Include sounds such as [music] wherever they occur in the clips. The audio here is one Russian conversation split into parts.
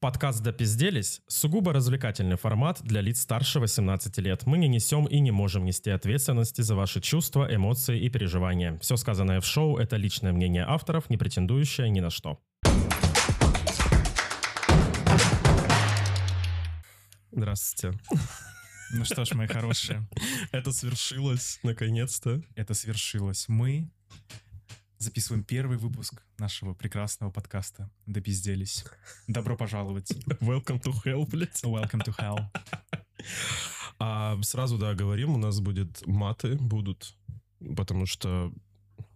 Подкаст «Допизделись» — сугубо развлекательный формат для лиц старше 18 лет. Мы не несем и не можем нести ответственности за ваши чувства, эмоции и переживания. Все сказанное в шоу — это личное мнение авторов, не претендующее ни на что. Здравствуйте. Ну что ж, мои хорошие, [laughs] Это свершилось, наконец-то. это свершилось. Мы записываем первый выпуск нашего прекрасного подкаста «Допизделись». Добро пожаловать. Welcome to hell, блядь. Welcome to hell. [laughs] А сразу, да, говорим, у нас будет маты будут, потому что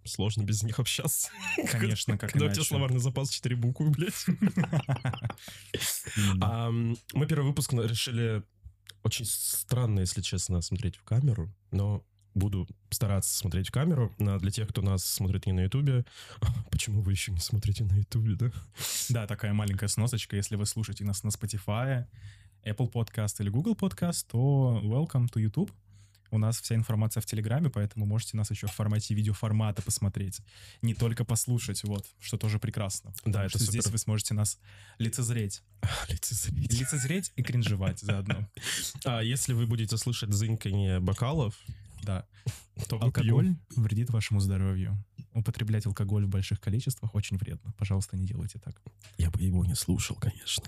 сложно без них общаться. Конечно, как Когда у тебя иначе. словарный запас 4 буквы, блядь. [laughs] А, Мы первый выпуск решили очень странно, если честно, смотреть в камеру, но буду стараться смотреть в камеру. А Для тех, кто нас смотрит не на Ютубе, [laughs] почему вы еще не смотрите на Ютубе, да? Да, такая маленькая сносочка. Если вы слушаете нас на Spotify, Apple Podcast или Google Podcast, то welcome to YouTube. У нас вся информация в Телеграме, поэтому можете нас еще в формате видеоформата посмотреть. Не только послушать, вот, что тоже прекрасно. Да, это что здесь супер. вы сможете нас лицезреть. [laughs] Лицезреть. Лицезреть и кринжевать заодно. [laughs] А если вы будете слышать зынканье бокалов, Да. то Алкоголь пьем. вредит вашему здоровью. Употреблять алкоголь в больших количествах очень вредно. Пожалуйста, не делайте так. Я бы его не слушал, конечно.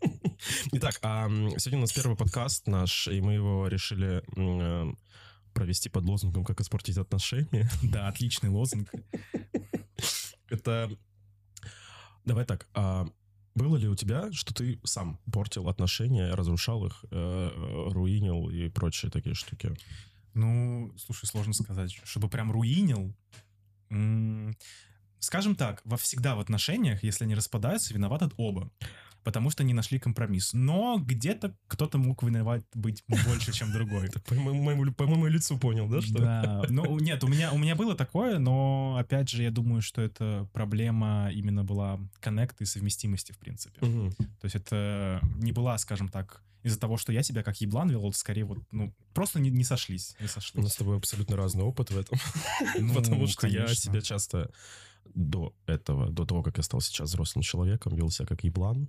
[laughs] Итак, а, сегодня у нас первый подкаст наш, и мы его решили э, провести под лозунгом «Как испортить отношения». [laughs] Да, отличный лозунг. Это... Давай так, а было ли у тебя, что ты сам портил отношения, разрушал их, э, руинил и прочие такие штуки? Ну, слушай, сложно сказать. Чтобы прям руинил. Скажем так, во всегда в отношениях, если они распадаются, виноваты оба. Потому что не нашли компромисс. Но где-то кто-то мог виноват быть больше, чем другой. [laughs] По моему, лицу понял, да, что? Да, ну нет, у меня, у меня было такое, но опять же, я думаю, что это проблема именно была коннекта и совместимости, в принципе. То есть это не была, скажем так, из-за того, что я себя как еблан вел, скорее вот, ну, просто не, не сошлись, не У нас сошлись. с тобой абсолютно разный опыт в этом. [laughs] Ну, Потому что я себя часто до этого, до того, как я стал сейчас взрослым человеком, вел себя как еблан.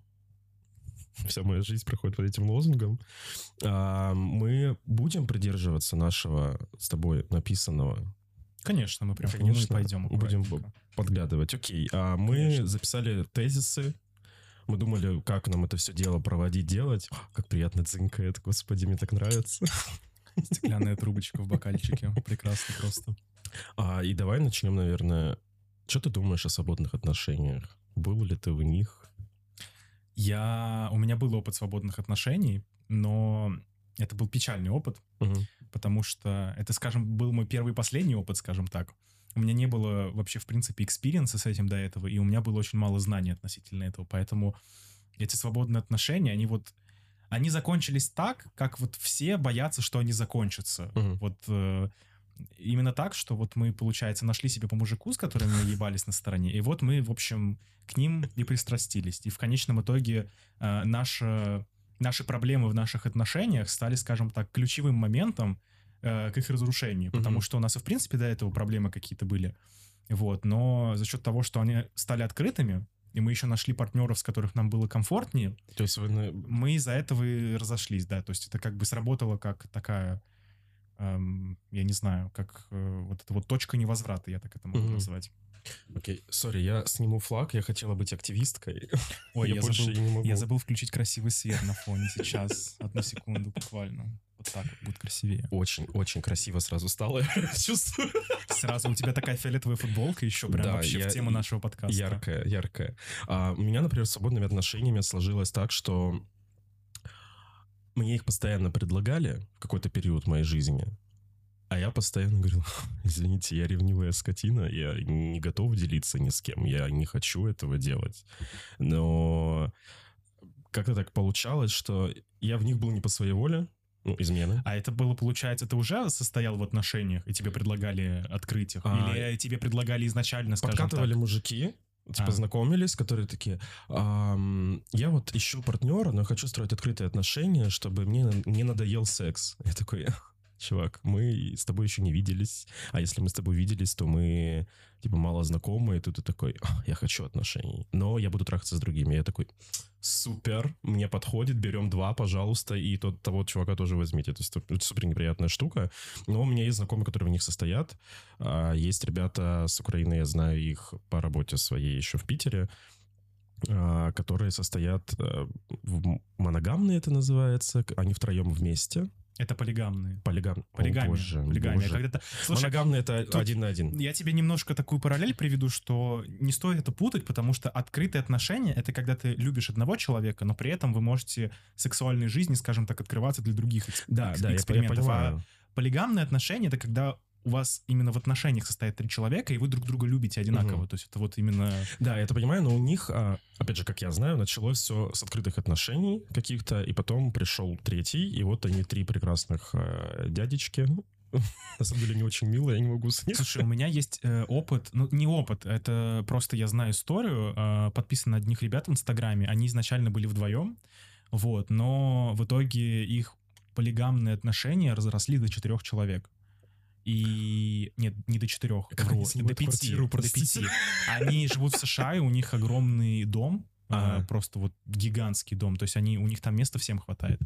[laughs] Вся моя жизнь проходит под этим лозунгом. А, Мы будем придерживаться нашего с тобой написанного, Конечно, мы прям Конечно, пойдем. будем подглядывать. Окей, а мы Конечно. записали тезисы. Мы думали, как нам это все дело проводить, делать. Как приятно дзынькает, господи, мне так нравится. [laughs] Стеклянная трубочка в бокальчике. Прекрасно просто. А, и давай начнем, наверное. Что ты думаешь о свободных отношениях? Был ли ты в них? Я... У меня был опыт свободных отношений, но это был печальный опыт, Мгм. потому что это, скажем, был мой первый и последний опыт, скажем так. У меня не было вообще, в принципе, experience а с этим до этого, и у меня было очень мало знаний относительно этого, поэтому эти свободные отношения, они вот... Они закончились так, как вот все боятся, что они закончатся. Мгм. Вот э, именно так, что вот мы, получается, нашли себе по мужику, с которым мы ебались на стороне, и вот мы, в общем, к ним и пристрастились. И в конечном итоге э, наша, наши проблемы в наших отношениях стали, скажем так, ключевым моментом э, к их разрушению. Потому что у нас и, в принципе, до этого проблемы какие-то были. Вот. Но за счет того, что они стали открытыми, и мы еще нашли партнеров, с которых нам было комфортнее, То есть вы... мы из-за этого и разошлись, да. То есть это как бы сработало как такая, эм, я не знаю, как э, вот эта вот точка невозврата, я так это могу Мгм. назвать. Окей, сори, я сниму флаг, я хотела быть активисткой. [laughs] Ой, я, я, больше забыл, не могу. я забыл включить красивый свет на фоне сейчас. Одну секунду буквально. Вот так вот будет красивее. Очень, очень красиво сразу стало, [laughs] я чувствую. Сразу у тебя такая фиолетовая футболка еще прям Да, вообще я- в тему нашего подкаста. Яркая, яркая. А, у меня, например, с свободными отношениями сложилось так, что мне их постоянно предлагали в какой-то период моей жизни, а я постоянно говорил, [laughs] извините, я ревнивая скотина, я не готов делиться ни с кем, я не хочу этого делать. Но как-то так получалось, что я в них был не по своей воле, ну, измены. А это было, получается, ты уже состоял в отношениях, и тебе предлагали открыть их? А, Или тебе предлагали изначально, скажем Подкатывали так? мужики, типа А. знакомились, которые такие, «Ам, я вот ищу партнера, но хочу строить открытые отношения, чтобы мне не надоел секс. Я такой, чувак, мы с тобой еще не виделись, а если мы с тобой виделись, то мы, типа, мало знакомы, и тут ты такой, «А, я хочу отношений, но я буду трахаться с другими. Я такой, супер, мне подходит, берем два, пожалуйста, и тот, того чувака тоже возьмите. То есть это супер неприятная штука. Но у меня есть знакомые, которые в них состоят. А, Есть ребята с Украины, я знаю их по работе своей еще в Питере, а, которые состоят э, в моногамные это называется, они втроем вместе. Это полигамные. Полигам... О, Полигамия. боже, Полигамия. боже. Когда ты- Слушай, Моногамные это тут- один на один. Я тебе немножко такую параллель приведу, что не стоит это путать, потому что открытые отношения — это когда ты любишь одного человека, но при этом вы можете сексуальной жизни, скажем так, открываться для других экс- Да, экс- да, я, я экспериментов. А понимаю. полигамные отношения — это когда у вас именно в отношениях состоят три человека, и вы друг друга любите одинаково. Мгм. То есть это вот именно... Да, я это понимаю, но у них, а, опять же, как я знаю, началось все с открытых отношений каких-то, и потом пришел третий, и вот они три прекрасных э, дядечки. [laughs] На самом деле не очень милые, я не могу с. Слушай, у меня есть э, опыт, ну не опыт, это просто я знаю историю, э, подписан на одних ребят в Инстаграме, они изначально были вдвоем, вот, но в итоге их полигамные отношения разросли до четырех человек. И... Нет, не до четырех, Как они до пяти. квартиру, до пяти. Они живут в США, и у них огромный дом, а, Ага. просто вот гигантский дом, то есть они, у них там места всем хватает.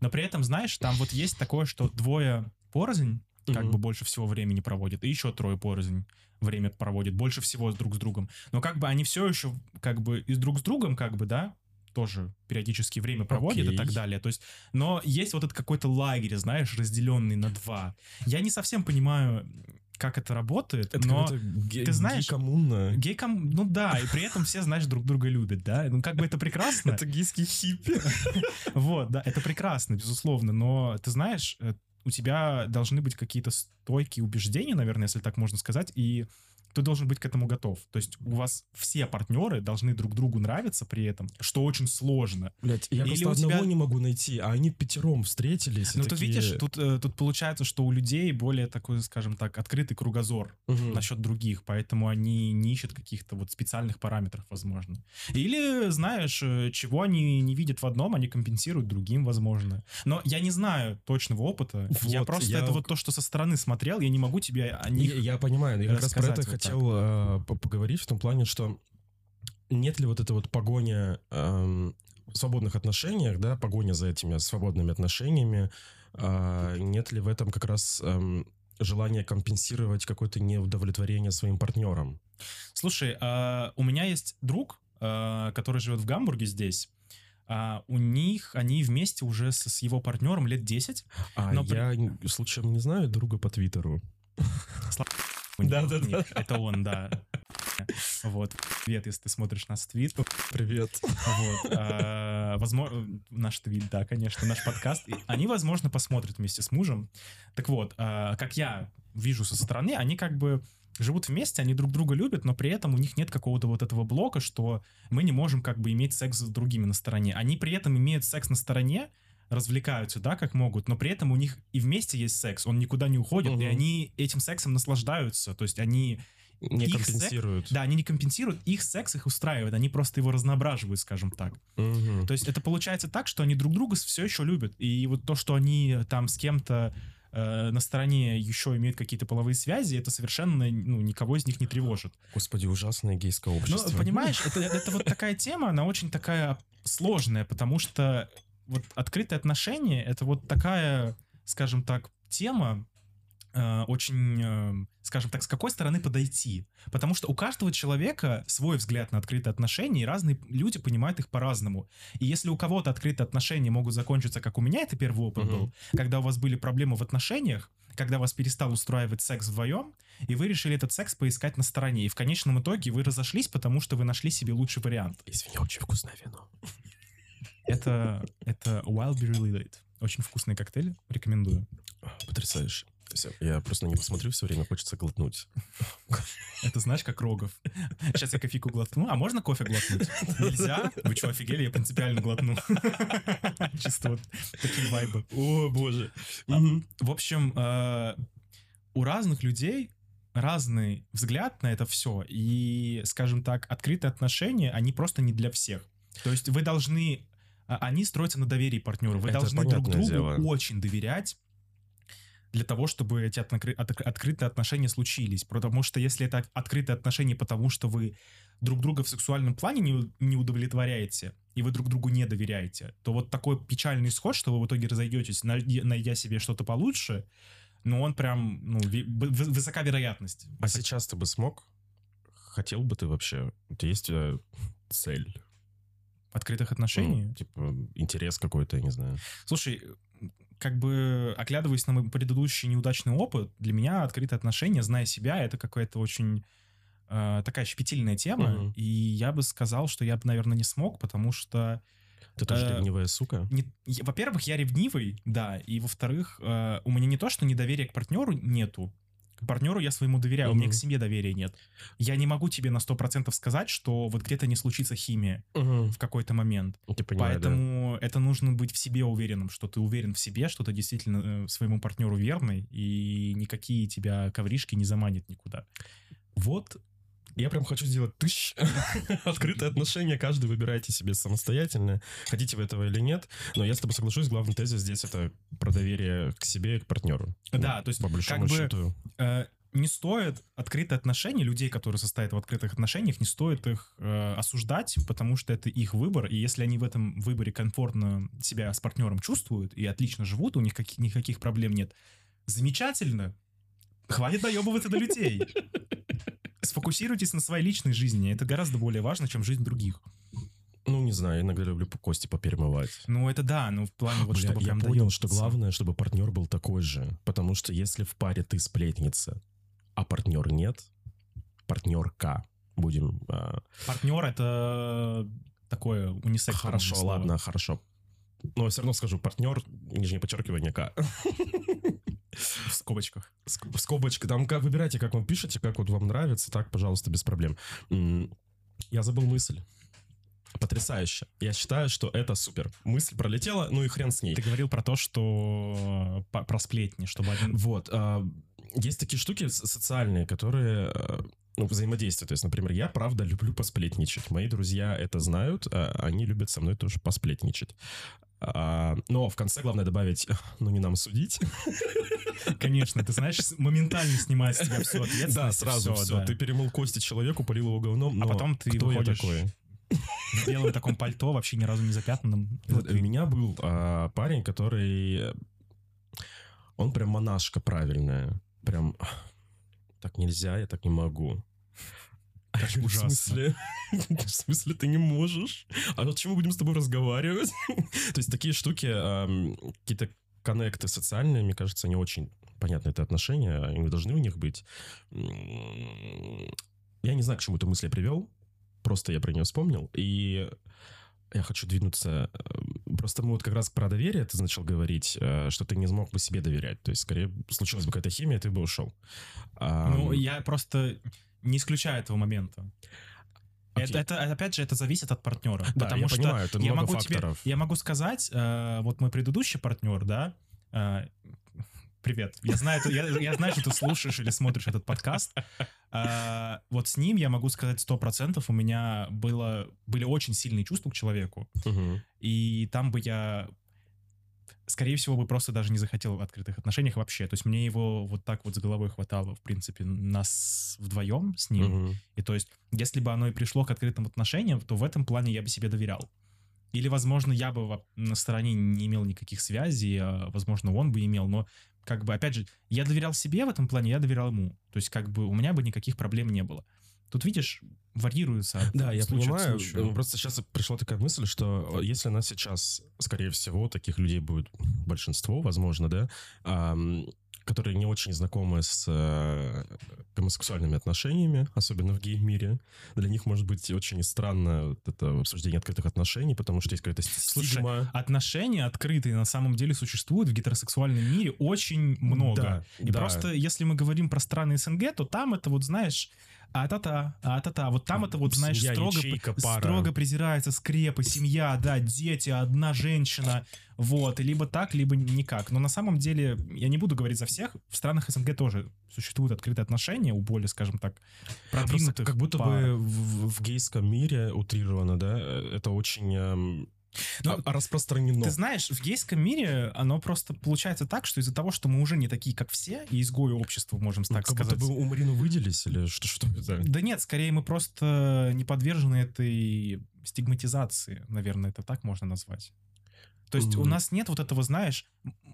Но при этом, знаешь, там вот есть такое, что двое порознь, как Мгм. бы больше всего времени проводят, и еще трое порознь время проводят больше всего друг с другом. Но как бы они все еще как бы и друг с другом как бы, да, тоже периодически время проводят и Окей. так далее. То есть, но есть вот этот какой-то лагерь, знаешь, разделенный на два. Я не совсем понимаю, как это работает, Это но ге- ты знаешь, гей-коммуна. гейком, ну да, и при этом все, знаешь, друг друга любят, да, ну как бы это прекрасно. Это гейский хиппи. [laughs] Вот, да, это прекрасно, безусловно, но ты знаешь, э, у тебя должны быть какие-то стойкие убеждения, наверное, если так можно сказать, и ты должен быть к этому готов. То есть у вас все партнеры должны друг другу нравиться при этом, что очень сложно. Блять, я Или просто тебя- одного не могу найти, а они пятером встретились. Но тут такие- видишь, тут, э, тут получается, что у людей более такой, скажем так, открытый кругозор Мгм. насчет других, поэтому они не ищут каких-то вот специальных параметров, возможно. Или, знаешь, э, чего они не видят в одном, они компенсируют другим, возможно. Но я не знаю точного опыта. я Вот, просто я- это вот то, что со стороны смотрел, я не могу тебе о них... Я, я понимаю, я как раз про это вот хотел э, по- поговорить в том плане, что нет ли вот этой вот погоня эм, в свободных отношениях, да, погоня за этими свободными отношениями, а, нет ли в этом как раз эм, желание компенсировать какое-то неудовлетворение своим партнерам? Слушай, а, у меня есть друг, а, который живет в Гамбурге здесь. А, у них, они вместе уже с, с его партнером лет 10. А Но при- я н- случаем не знаю друга по Твиттеру. У Да-да-да. у них- Это он, да. Вот. Привет, если ты смотришь нас твит. Привет. Вот. а, Возможно, наш твит, да, конечно, наш подкаст. Они, возможно, посмотрят вместе с мужем. Так вот, а, как я вижу со стороны, они как бы живут вместе, они друг друга любят, но при этом у них нет какого-то вот этого блока, что мы не можем как бы иметь секс с другими на стороне. Они при этом имеют секс на стороне, развлекаются, да, как могут, но при этом у них и вместе есть секс, он никуда не уходит, и Мгм. они этим сексом наслаждаются, то есть они Не Их компенсируют. да, они не компенсируют, их секс их устраивает, они просто его разноображивают, скажем так. Мгм. То есть это получается так, что они друг друга все еще любят. И вот то, что они там с кем-то э, на стороне еще имеют какие-то половые связи, это совершенно ну, никого из них не тревожит. Господи, ужасное гейское Ну, общество. понимаешь, это, это вот такая тема, она очень такая сложная, потому что вот открытые отношения — это вот такая, скажем так, тема, э, очень, э, скажем так, с какой стороны подойти. Потому что у каждого человека свой взгляд на открытые отношения, и разные люди понимают их по-разному. И если у кого-то открытые отношения могут закончиться, как у меня это первый опыт Мгм. был, когда у вас были проблемы в отношениях, когда вас перестал устраивать секс вдвоем, и вы решили этот секс поискать на стороне. И в конечном итоге вы разошлись, потому что вы нашли себе лучший вариант. Извини, очень вкусное вино. Это, это Wildberry Lillet. Очень вкусный коктейль, рекомендую. Потрясающе. Всё, Я просто на него смотрю все время, хочется глотнуть. Это знаешь, как Рогов. Сейчас я кофейку глотну. А можно кофе глотнуть? Нельзя? Вы что, офигели? Я принципиально глотну. Чисто вот такие вайбы. О, боже. А, В общем, э, у разных людей разный взгляд на это все. И, скажем так, открытые отношения, они просто не для всех. То есть вы должны... а, Они строятся на доверии партнера. Вы Это должны друг другу дело. очень доверять для того, чтобы эти откры- от- открытые отношения случились. Потому что если это открытые отношения, потому что вы друг друга в сексуальном плане не, не удовлетворяете, и вы друг другу не доверяете, то вот такой печальный исход, что вы в итоге разойдетесь, найдя себе что-то получше, ну, он прям, ну, высока вероятность. А сейчас ты бы смог? Хотел бы ты вообще? У тебя есть э, цель? Открытых отношений? Ну, типа, интерес какой-то, я не знаю. Слушай, как бы оглядываясь на мой предыдущий неудачный опыт, для меня открытые отношения, зная себя, это какая-то очень э, такая щепетильная тема, Мгм. и я бы сказал, что я бы, наверное, не смог, потому что, Ты тоже Э, ревнивая сука? не- во-первых, я ревнивый, да, и во-вторых, э, у меня не то, что недоверия к партнеру нету, партнеру я своему доверяю, у меня к себе доверия нет. Я не могу тебе на 100% сказать, что вот где-то не случится химия Угу. в какой-то момент. Я понимаю, да. Поэтому это нужно быть в себе уверенным, что ты уверен в себе, что ты действительно э, своему партнеру верный, и никакие тебя ковришки не заманят никуда. Вот я прям хочу сделать тысяч [laughs] открытые отношения, каждый выбирайте себе самостоятельно, хотите вы этого или нет, но я с тобой соглашусь, главный тезис здесь это про доверие к себе и к партнеру. Да, Ну, то есть по большому как бы счету. Э, не стоит открытые отношения, людей, которые состоят в открытых отношениях, не стоит их э, осуждать, потому что это их выбор, и если они в этом выборе комфортно себя с партнером чувствуют и отлично живут, у них каких- никаких проблем нет, замечательно. Хватит доебываться до людей. Сфокусируйтесь на своей личной жизни. Это гораздо более важно, чем жизнь других. Ну, не знаю, иногда люблю по кости поперемывать. Ну, это да, ну, в плане вот, Бля, чтобы я понял, что доебываться. главное, чтобы партнер был такой же. Потому что если в паре ты сплетница, а партнер нет, партнерка, будем... а, Партнер — это такое унисекс. хорошо, слово. ладно, хорошо. Но все равно скажу, партнер, нижнее подчеркивание, К. [laughs] В скобочках. Ск- Скобочка, там как выбирайте, как вам пишете, как вот вам нравится, так, пожалуйста, без проблем. Я забыл мысль. Потрясающе. Я считаю, что это супер. Мысль пролетела, ну и хрен с ней. Ты говорил про то, что про сплетни, чтобы один... Вот. а, Есть такие штуки социальные, которые а, ну, взаимодействуют. То есть, например, я правда люблю посплетничать. Мои друзья это знают, а они любят со мной тоже посплетничать. А, но в конце главное добавить, ну не нам судить. Конечно, ты знаешь, моментально снимает с тебя всю ответственность. Да, сразу всё, все. да. Ты перемыл кости человеку, полил его говном, А потом ты кто я выходишь такой? в белом таком пальто, вообще ни разу не запятнанном. Вот, у меня был а, парень, который... Он прям монашка правильная. Прям... Так нельзя, я так не могу. Ж В смысле? [laughs] В смысле ты не можешь? А о чем мы будем с тобой разговаривать? [laughs] То есть такие штуки, какие-то коннекты социальные, мне кажется, не очень понятны это отношения, они должны у них быть. Я не знаю, к чему эту мысль я привел, просто я про нее вспомнил, и я хочу двинуться. э, Просто мы вот как раз про доверие ты начал говорить, э, что ты не смог бы себе доверять. То есть, скорее, случилась бы какая-то химия, ты бы ушел. Ну, Ам, я просто не исключаю этого момента. Это, это, опять же, это зависит от партнера. Да, потому я что понимаю, это я много могу тебе, факторов. я могу сказать, э, вот мой предыдущий партнер, да, э, привет, я знаю, я, я знаю, что ты слушаешь или смотришь этот подкаст. Э, вот с ним я могу сказать сто процентов, у меня было, были очень сильные чувства к человеку, Мгм. и там бы я, скорее всего, бы просто даже не захотел в открытых отношениях вообще. То есть мне его вот так вот с головой хватало, в принципе, нас вдвоем с ним. Мгм. И то есть, если бы оно и пришло к открытым отношениям, то в этом плане я бы себе доверял. Или, возможно, я бы на стороне не имел никаких связей, а, возможно, он бы имел, но как бы, опять же, я доверял себе в этом плане, я доверял ему. То есть, как бы, у меня бы никаких проблем не было. Тут, видишь, вариируется от Да, я случая понимаю. случаю. Просто сейчас пришла такая мысль, что э, если нас сейчас, скорее всего, таких людей будет большинство, возможно, да, ам, которые не очень знакомы с э, гомосексуальными отношениями, особенно в гей-мире, для них может быть очень странно вот это обсуждение открытых отношений, потому что есть какая-то Слушай, стигма. Отношения открытые на самом деле существуют в гетеросексуальном мире очень много. Да, И да. просто, если мы говорим про страны СНГ, то там это вот, знаешь, а-та-та, а-та-та. Вот там это вот, знаешь, Семья, строго, ячейка, пара. строго презирается скрепы, семья, да, дети, одна женщина, вот, и либо так, либо никак. Но на самом деле, я не буду говорить за всех, в странах СНГ тоже существуют открытые отношения у более, скажем так, Просто продвинутых как будто пар. бы в, в гейском мире утрировано, да, э, это очень эм, Ну, а- а распространено. Ты знаешь, в гейском мире оно просто получается так, что из-за того, что мы уже не такие, как все, и изгои общества, можем Ну, так как сказать. будто бы у Марину выделись или что, что это? [laughs] Да нет, скорее мы просто не подвержены этой стигматизации, наверное, это так можно назвать. То есть у Мгм. нас нет вот этого, знаешь,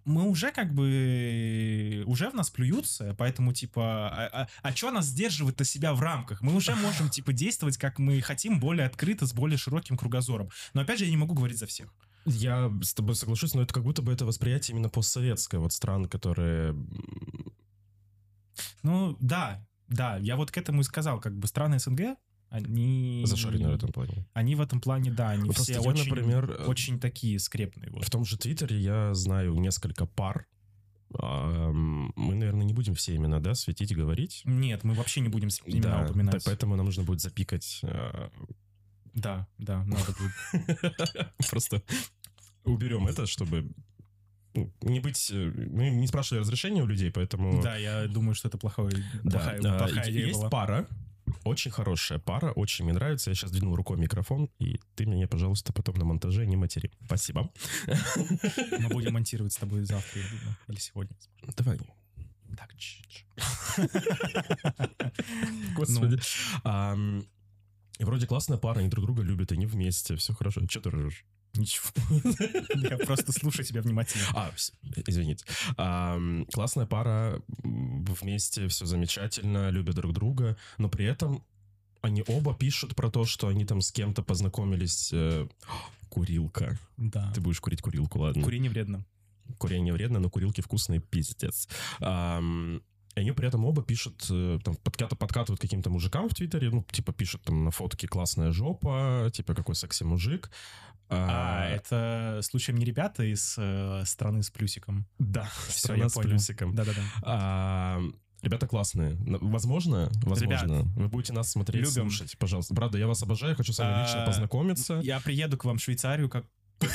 мы уже как бы, уже в нас плюются, поэтому типа, а, а, что нас сдерживает-то себя в рамках? Мы уже можем типа действовать, как мы хотим, более открыто, с более широким кругозором. Но опять же, я не могу говорить за всех. Я с тобой соглашусь, но это как будто бы это восприятие именно постсоветское, вот стран, которые... Ну, да, да, я вот к этому и сказал, как бы страны СНГ, они... зашорены в этом плане. Они в этом плане, да, они Ну, все я, очень, например, э, очень такие скрепные. Вот. В том же Твиттере я знаю несколько пар. Мы, наверное, не будем все имена, да, светить и говорить. Нет, мы вообще не будем имена Да, упоминать. так поэтому нам нужно будет запикать. э, Да, да, надо будет. [laughs] Просто уберем это, чтобы ну, не быть... э, Мы не спрашивали разрешения у людей, поэтому... Да, я думаю, что это Да, плохая, а, плохая идея есть была. пара, очень хорошая пара, очень мне нравится. Я сейчас двинул рукой микрофон, и ты меня, пожалуйста, потом на монтаже не матери. Спасибо. Мы будем монтировать с тобой завтра, я думаю, или сегодня. Давай. Так, чш-чш. [laughs] Господи. Ам, И вроде классная пара, они друг друга любят, они вместе, все хорошо. Че ты ржешь? Ничего. [laughs] Я просто слушаю тебя внимательно. А, извините. Классная пара, вместе все замечательно, любят друг друга, но при этом они оба пишут про то, что они там с кем-то познакомились. э, [gasps] Курилка. Да. Ты будешь курить курилку, ладно. Курение вредно. Курение вредно, но курилки вкусные, пиздец. И они при этом оба пишут, э, там, подкат- подкатывают каким-то мужикам в Твиттере, ну, типа, пишут там на фотке классная жопа, типа, какой секси-мужик. А, это случаем не ребята из э, страны с плюсиком. Да, страна с понял. плюсиком. Да-да-да. А, Ребята классные. Н- Возможно, возможно, вы будете нас смотреть, любим. слушать, пожалуйста. Правда, я вас обожаю, хочу с вами лично А, познакомиться. Я приеду к вам в Швейцарию, как [laughs]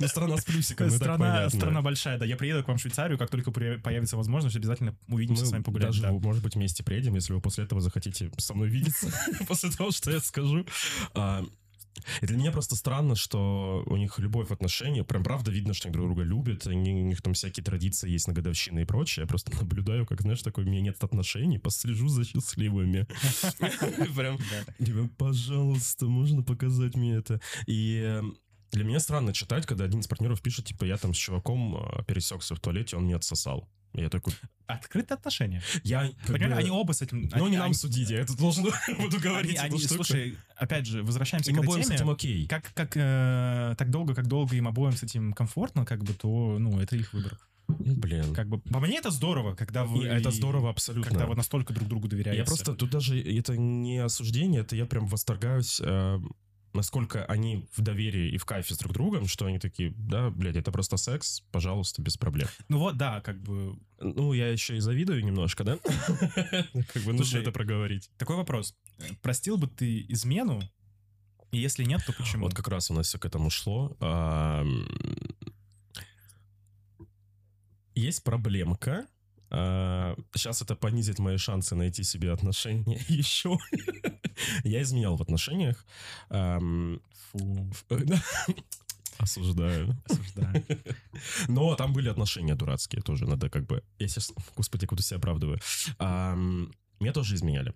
Ну, страна с плюсиком, страна, страна большая, да. Я приеду к вам в Швейцарию, как только появится возможность, обязательно увидимся с вами погулять. даже, да. может быть, вместе приедем, если вы после этого захотите со мной видеться, [laughs] после того, что я скажу. А, И для меня просто странно, что у них любовь в отношениях, прям правда видно, что они друг друга любят, они, у них там всякие традиции есть на годовщины и прочее. Я просто [laughs] наблюдаю, как, знаешь, такой, у меня нет отношений, послежу за счастливыми. [laughs] Прям, типа, пожалуйста, можно показать мне это? И э, для меня странно читать, когда один из партнеров пишет, типа, я там с чуваком э, пересекся в туалете, он мне отсосал. Я такой, Открытые отношения. я... как Понимаешь, бы- они оба с этим... Ну, они- не нам они- судить, я это должен [laughs] буду Они, говорить. они- штуку. слушай, опять же, возвращаемся им к этой обоим с теме. этим окей. Как, как э, так долго, как долго им обоим с этим комфортно, как бы, то, ну, это их выбор. Блин. Как бы, по мне это здорово, когда вы... И это здорово абсолютно. Когда вы настолько друг другу доверяете. Я просто, тут даже, это не осуждение, это я прям восторгаюсь, э, насколько они в доверии и в кайфе с друг другом, что они такие, да, блядь, это просто секс, пожалуйста, без проблем. Ну вот, да, как бы... Ну, я еще и завидую немножко, да? [laughs] Как бы нужно это проговорить. Такой вопрос. Простил бы ты измену? И если нет, то почему? Вот как раз у нас все к этому шло. Есть проблемка. Сейчас это понизит мои шансы найти себе отношения [laughs] еще. Я изменял в отношениях. Фу, Осуждаю. осуждаю. Но там были отношения дурацкие тоже. Надо как бы... Я сейчас... Господи, буду себя оправдываю. Меня тоже изменяли.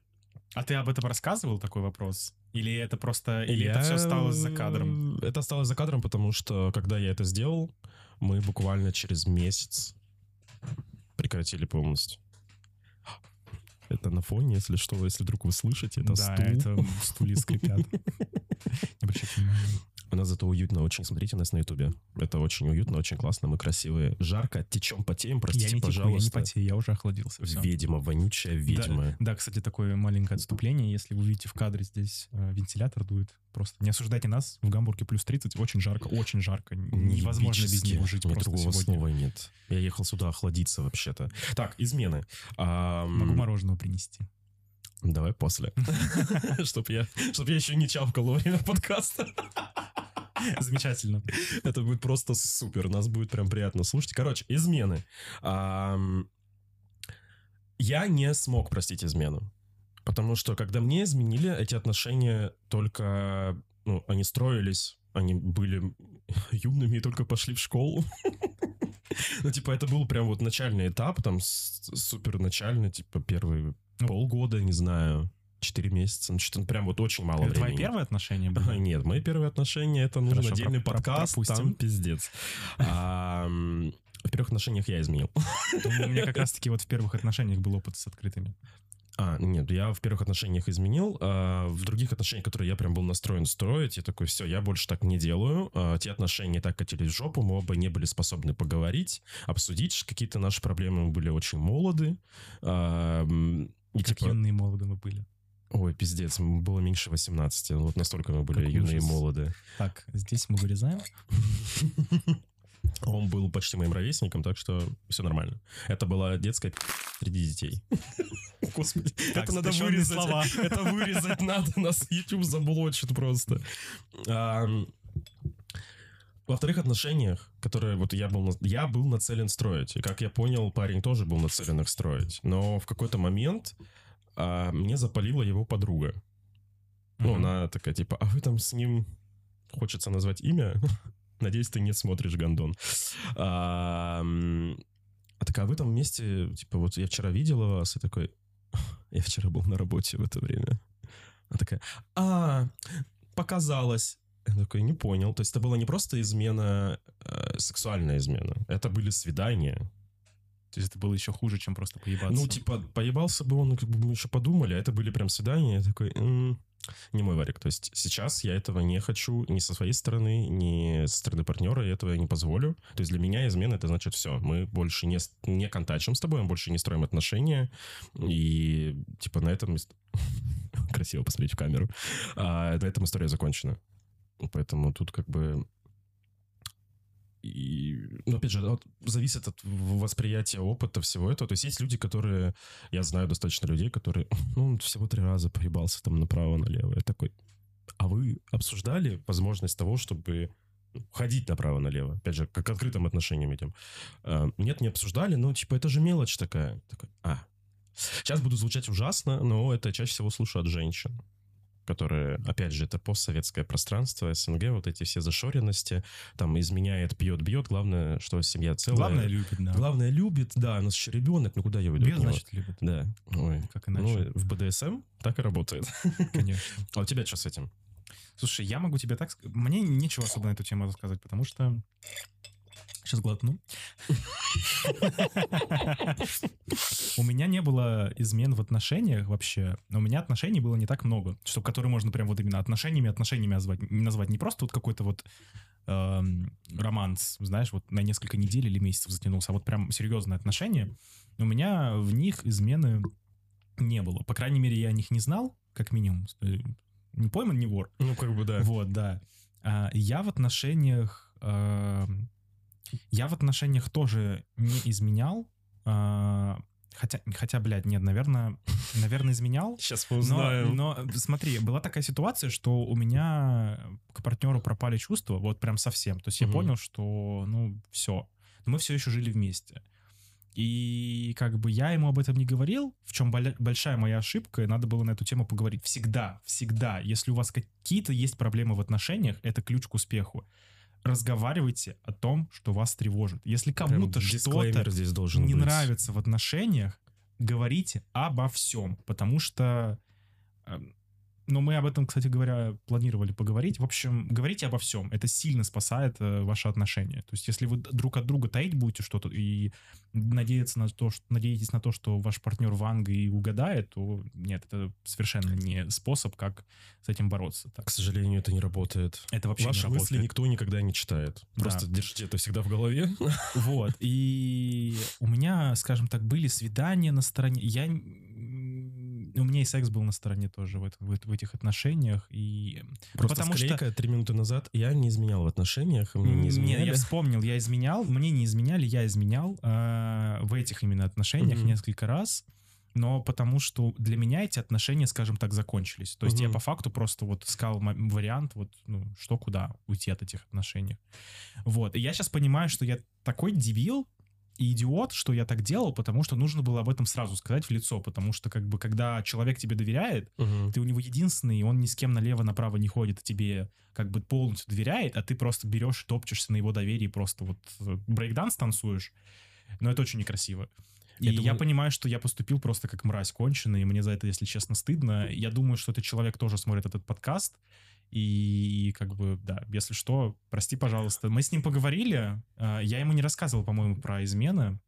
А ты об этом рассказывал, такой вопрос? Или это просто... Или Я- это все осталось за кадром? Это осталось за кадром, потому что, когда я это сделал, мы буквально через месяц прекратили полностью. Это на фоне, если что, если вдруг вы слышите, это да, стул. это стулья скрипят. Не [laughs] обращайте внимания. У нас зато уютно очень. Смотрите нас на ютубе. Это очень уютно, очень классно. Мы красивые. Жарко, течем, потеем, простите, я не теку, я не пожалуйста. потею, я уже охладился. всё. Ведьма, вонючая ведьма. Да, кстати, такое маленькое отступление. Если вы видите в кадре здесь э, вентилятор дует, просто не осуждайте нас. В Гамбурге плюс 30, очень жарко, очень жарко. Невозможно без него жить меня просто другого сегодня. слова нет. Я ехал сюда охладиться вообще-то. Так, измены. Ам, Могу мороженого принести. Давай после. [laughs] [laughs] Чтоб я еще не чавкал во время подкаста. [laughs] Замечательно. Это будет просто супер. Нас будет прям приятно слушать. Короче, измены. Я не смог простить измену. Потому что, когда мне изменили, эти отношения только... Ну, они строились они были [laughs] юными и только пошли в школу. [laughs] Ну, типа, это был прям вот начальный этап, там, супер начальный, типа, первые ну, полгода, не знаю, 4 месяца. Ну, что-то прям вот очень мало это времени. твои первые отношения были? Нет, мои первые отношения, это нужен Хорошо, отдельный про- подкаст, пропустим. там пиздец. А, в первых отношениях я изменил. У меня как раз-таки вот в первых отношениях был опыт с открытыми. А, нет, я в первых отношениях изменил, а в других отношениях, которые я прям был настроен строить, я такой, все, я больше так не делаю. А, те отношения так катились в жопу, мы оба не были способны поговорить, обсудить какие-то наши проблемы, мы были очень молоды. А, и, как типа... юные молоды мы были. Ой, пиздец, было меньше 18, вот настолько мы были как юные ужас. и молоды. Так, здесь мы вырезаем. [laughs] Он был почти моим ровесником, так что все нормально. Это была детская среди детей. [laughs] Господи, так, это надо вырезать. Слова. [laughs] Это вырезать надо, нас YouTube заблочит просто. Во вторых отношениях, которые вот я был, я был нацелен строить. И как я понял, парень тоже был нацелен их строить. Но в какой-то момент а, мне запалила его подруга. Uh-huh. Ну, она такая, типа, а вы там с ним... Хочется назвать имя? [laughs] Надеюсь, ты не смотришь Гондон. А, а так, а в этом месте, типа, вот я вчера видела вас, и такой, я вчера был на работе в это время. Она такая, а, показалось. Я такой, не понял. То есть это была не просто измена, э, сексуальная измена. Это были свидания. То есть это было еще хуже, чем просто поебаться. Ну, типа, поебался бы он, как бы мы еще подумали, а это были прям свидания. Я такой, м-м, не мой варик. То есть сейчас я этого не хочу ни со своей стороны, ни со стороны партнера, я этого не позволю. То есть для меня измена это значит все. Мы больше не, не контачим с тобой, мы больше не строим отношения. И типа на этом... [laughs] Красиво посмотреть в камеру. А, на этом история закончена. Поэтому тут как бы и, ну, опять же, вот, зависит от восприятия опыта всего этого. То есть есть люди, которые... Я знаю достаточно людей, которые... [laughs] Ну, всего три раза поебался там направо-налево. Я такой... А вы обсуждали возможность того, чтобы ходить направо-налево? Опять же, как открытым отношениям этим. А, нет, не обсуждали, но, типа, это же мелочь такая. такой, а, Сейчас буду звучать ужасно, но это чаще всего слушаю от женщин которые, опять же, это постсоветское пространство, СНГ, вот эти все зашоренности, там изменяет, пьет, бьет, главное, что семья целая. Главное любит, да. Главное любит, да, у нас еще ребенок, ну куда я уйду? Бьет, значит, любит. Да. Ой. Как иначе? Ну, в БДСМ так и работает. Конечно. [laughs] А у тебя что с этим? Слушай, я могу тебе так сказать. Мне нечего особо на эту тему рассказать, потому что Сейчас глотну. У меня не было измен в отношениях вообще. У меня отношений было не так много, чтобы которые можно прям вот именно отношениями, отношениями назвать. Назвать не просто вот какой-то вот эм, романс, знаешь, вот на несколько недель или месяцев затянулся, а вот прям серьезные отношения. У меня в них измены не было. По крайней мере, я о них не знал, как минимум. Э, не пойман, не вор. Ну, как бы, да. Вот, да. А, я в отношениях эм, я в отношениях тоже не изменял. Э, хотя, хотя, блядь, нет, наверное, наверное, изменял. [laughs] Сейчас мы узнаем. Но, но смотри, была такая ситуация, что у меня к партнеру пропали чувства, вот прям совсем. То есть я понял, что, ну, все. Но мы все еще жили вместе. И как бы я ему об этом не говорил, в чем большая моя ошибка, и надо было на эту тему поговорить. Всегда, всегда, если у вас какие-то есть проблемы в отношениях, это ключ к успеху разговаривайте о том, что вас тревожит. Если кому-то что-то здесь должен не быть. нравится в отношениях, говорите обо всем, потому что эм, но мы об этом, кстати говоря, планировали поговорить. В общем, говорите обо всем. Это сильно спасает э, ваши отношения. То есть, если вы друг от друга таить будете что-то и надеяться на то, что, надеетесь на то, что ваш партнер ванга и угадает, то нет, это совершенно не способ, как с этим бороться. Так. К сожалению, это не работает. Это вообще Ваши не мысли никто никогда не читает. Просто да. держите это всегда в голове. Вот. И у меня, скажем так, были свидания на стороне. Я у меня и секс был на стороне тоже в, в, в этих отношениях. И... Просто Потому склейка что... три минуты назад я не изменял в отношениях, мне не изменяли. Не, я вспомнил, я изменял, мне не изменяли, я изменял э, в этих именно отношениях mm-hmm. несколько раз но потому что для меня эти отношения, скажем так, закончились. То есть угу. я по факту просто вот искал вариант, вот, ну, что куда уйти от этих отношений. Вот. И я сейчас понимаю, что я такой дебил, и идиот, что я так делал, потому что нужно было об этом сразу сказать в лицо, потому что как бы когда человек тебе доверяет, Мгм. ты у него единственный, и он ни с кем налево-направо не ходит, и тебе как бы полностью доверяет, а ты просто берешь и топчешься на его доверии, просто вот э, брейкданс танцуешь. Но это очень некрасиво. И Я я, понимаю, что я поступил просто как мразь конченый, и мне за это, если честно, стыдно. Я думаю, что этот человек тоже смотрит этот подкаст, и как бы, да, если что, прости, пожалуйста. Мы с ним поговорили, а, я ему не рассказывал, по-моему, про измены,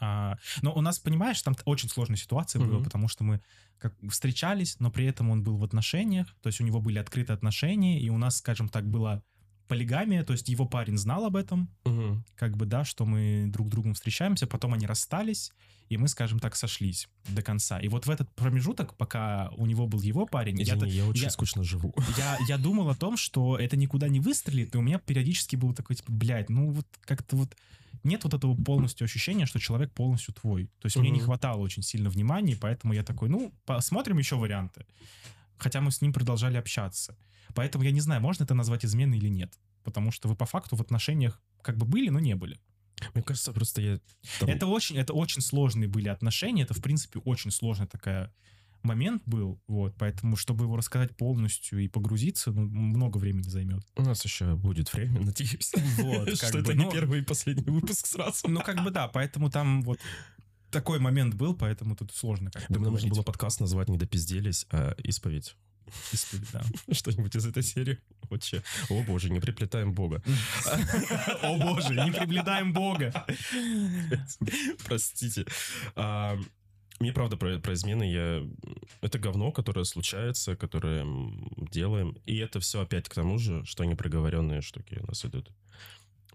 а, но у нас, понимаешь, там очень сложная ситуация была, Мгм. потому что мы как встречались, но при этом он был в отношениях, то есть у него были открытые отношения, и у нас, скажем так, была полигамия, то есть его парень знал об этом, Мгм. как бы, да, что мы друг с другом встречаемся, потом они расстались, и мы, скажем так, сошлись до конца. И вот в этот промежуток, пока у него был его парень, я, Извини, я очень я- скучно живу. я, я думал о том, что это никуда не выстрелит, и у меня периодически было такое, типа, блядь, ну вот как-то вот нет вот этого полностью ощущения, что человек полностью твой. То есть мне не хватало очень сильно внимания, поэтому я такой, ну, посмотрим еще варианты. Хотя мы с ним продолжали общаться. Поэтому я не знаю, можно это назвать изменой или нет. Потому что вы по факту в отношениях как бы были, но не были. Мне кажется, просто я... там- Это очень, это очень сложные были отношения. Это, в принципе, очень сложный такая момент был. Вот, поэтому, чтобы его рассказать полностью и погрузиться, ну, много времени займет. У нас еще будет время, надеюсь. Вот, [laughs] Что это не ну- первый и последний выпуск сразу. Ну, как бы да, поэтому там вот такой момент был, поэтому тут сложно как-то Думаю, нужно было подкаст назвать не допизделись, а исповедь. Исповедь, да. [laughs] Что-нибудь из этой серии. Вообще. О боже, не приплетаем Бога. О боже, не приблюдаем Бога. [laughs] Простите. А, Мне правда про, про измены я... Это говно, которое случается, которое делаем. И это все опять к тому же, что они приговоренные штуки у нас идут.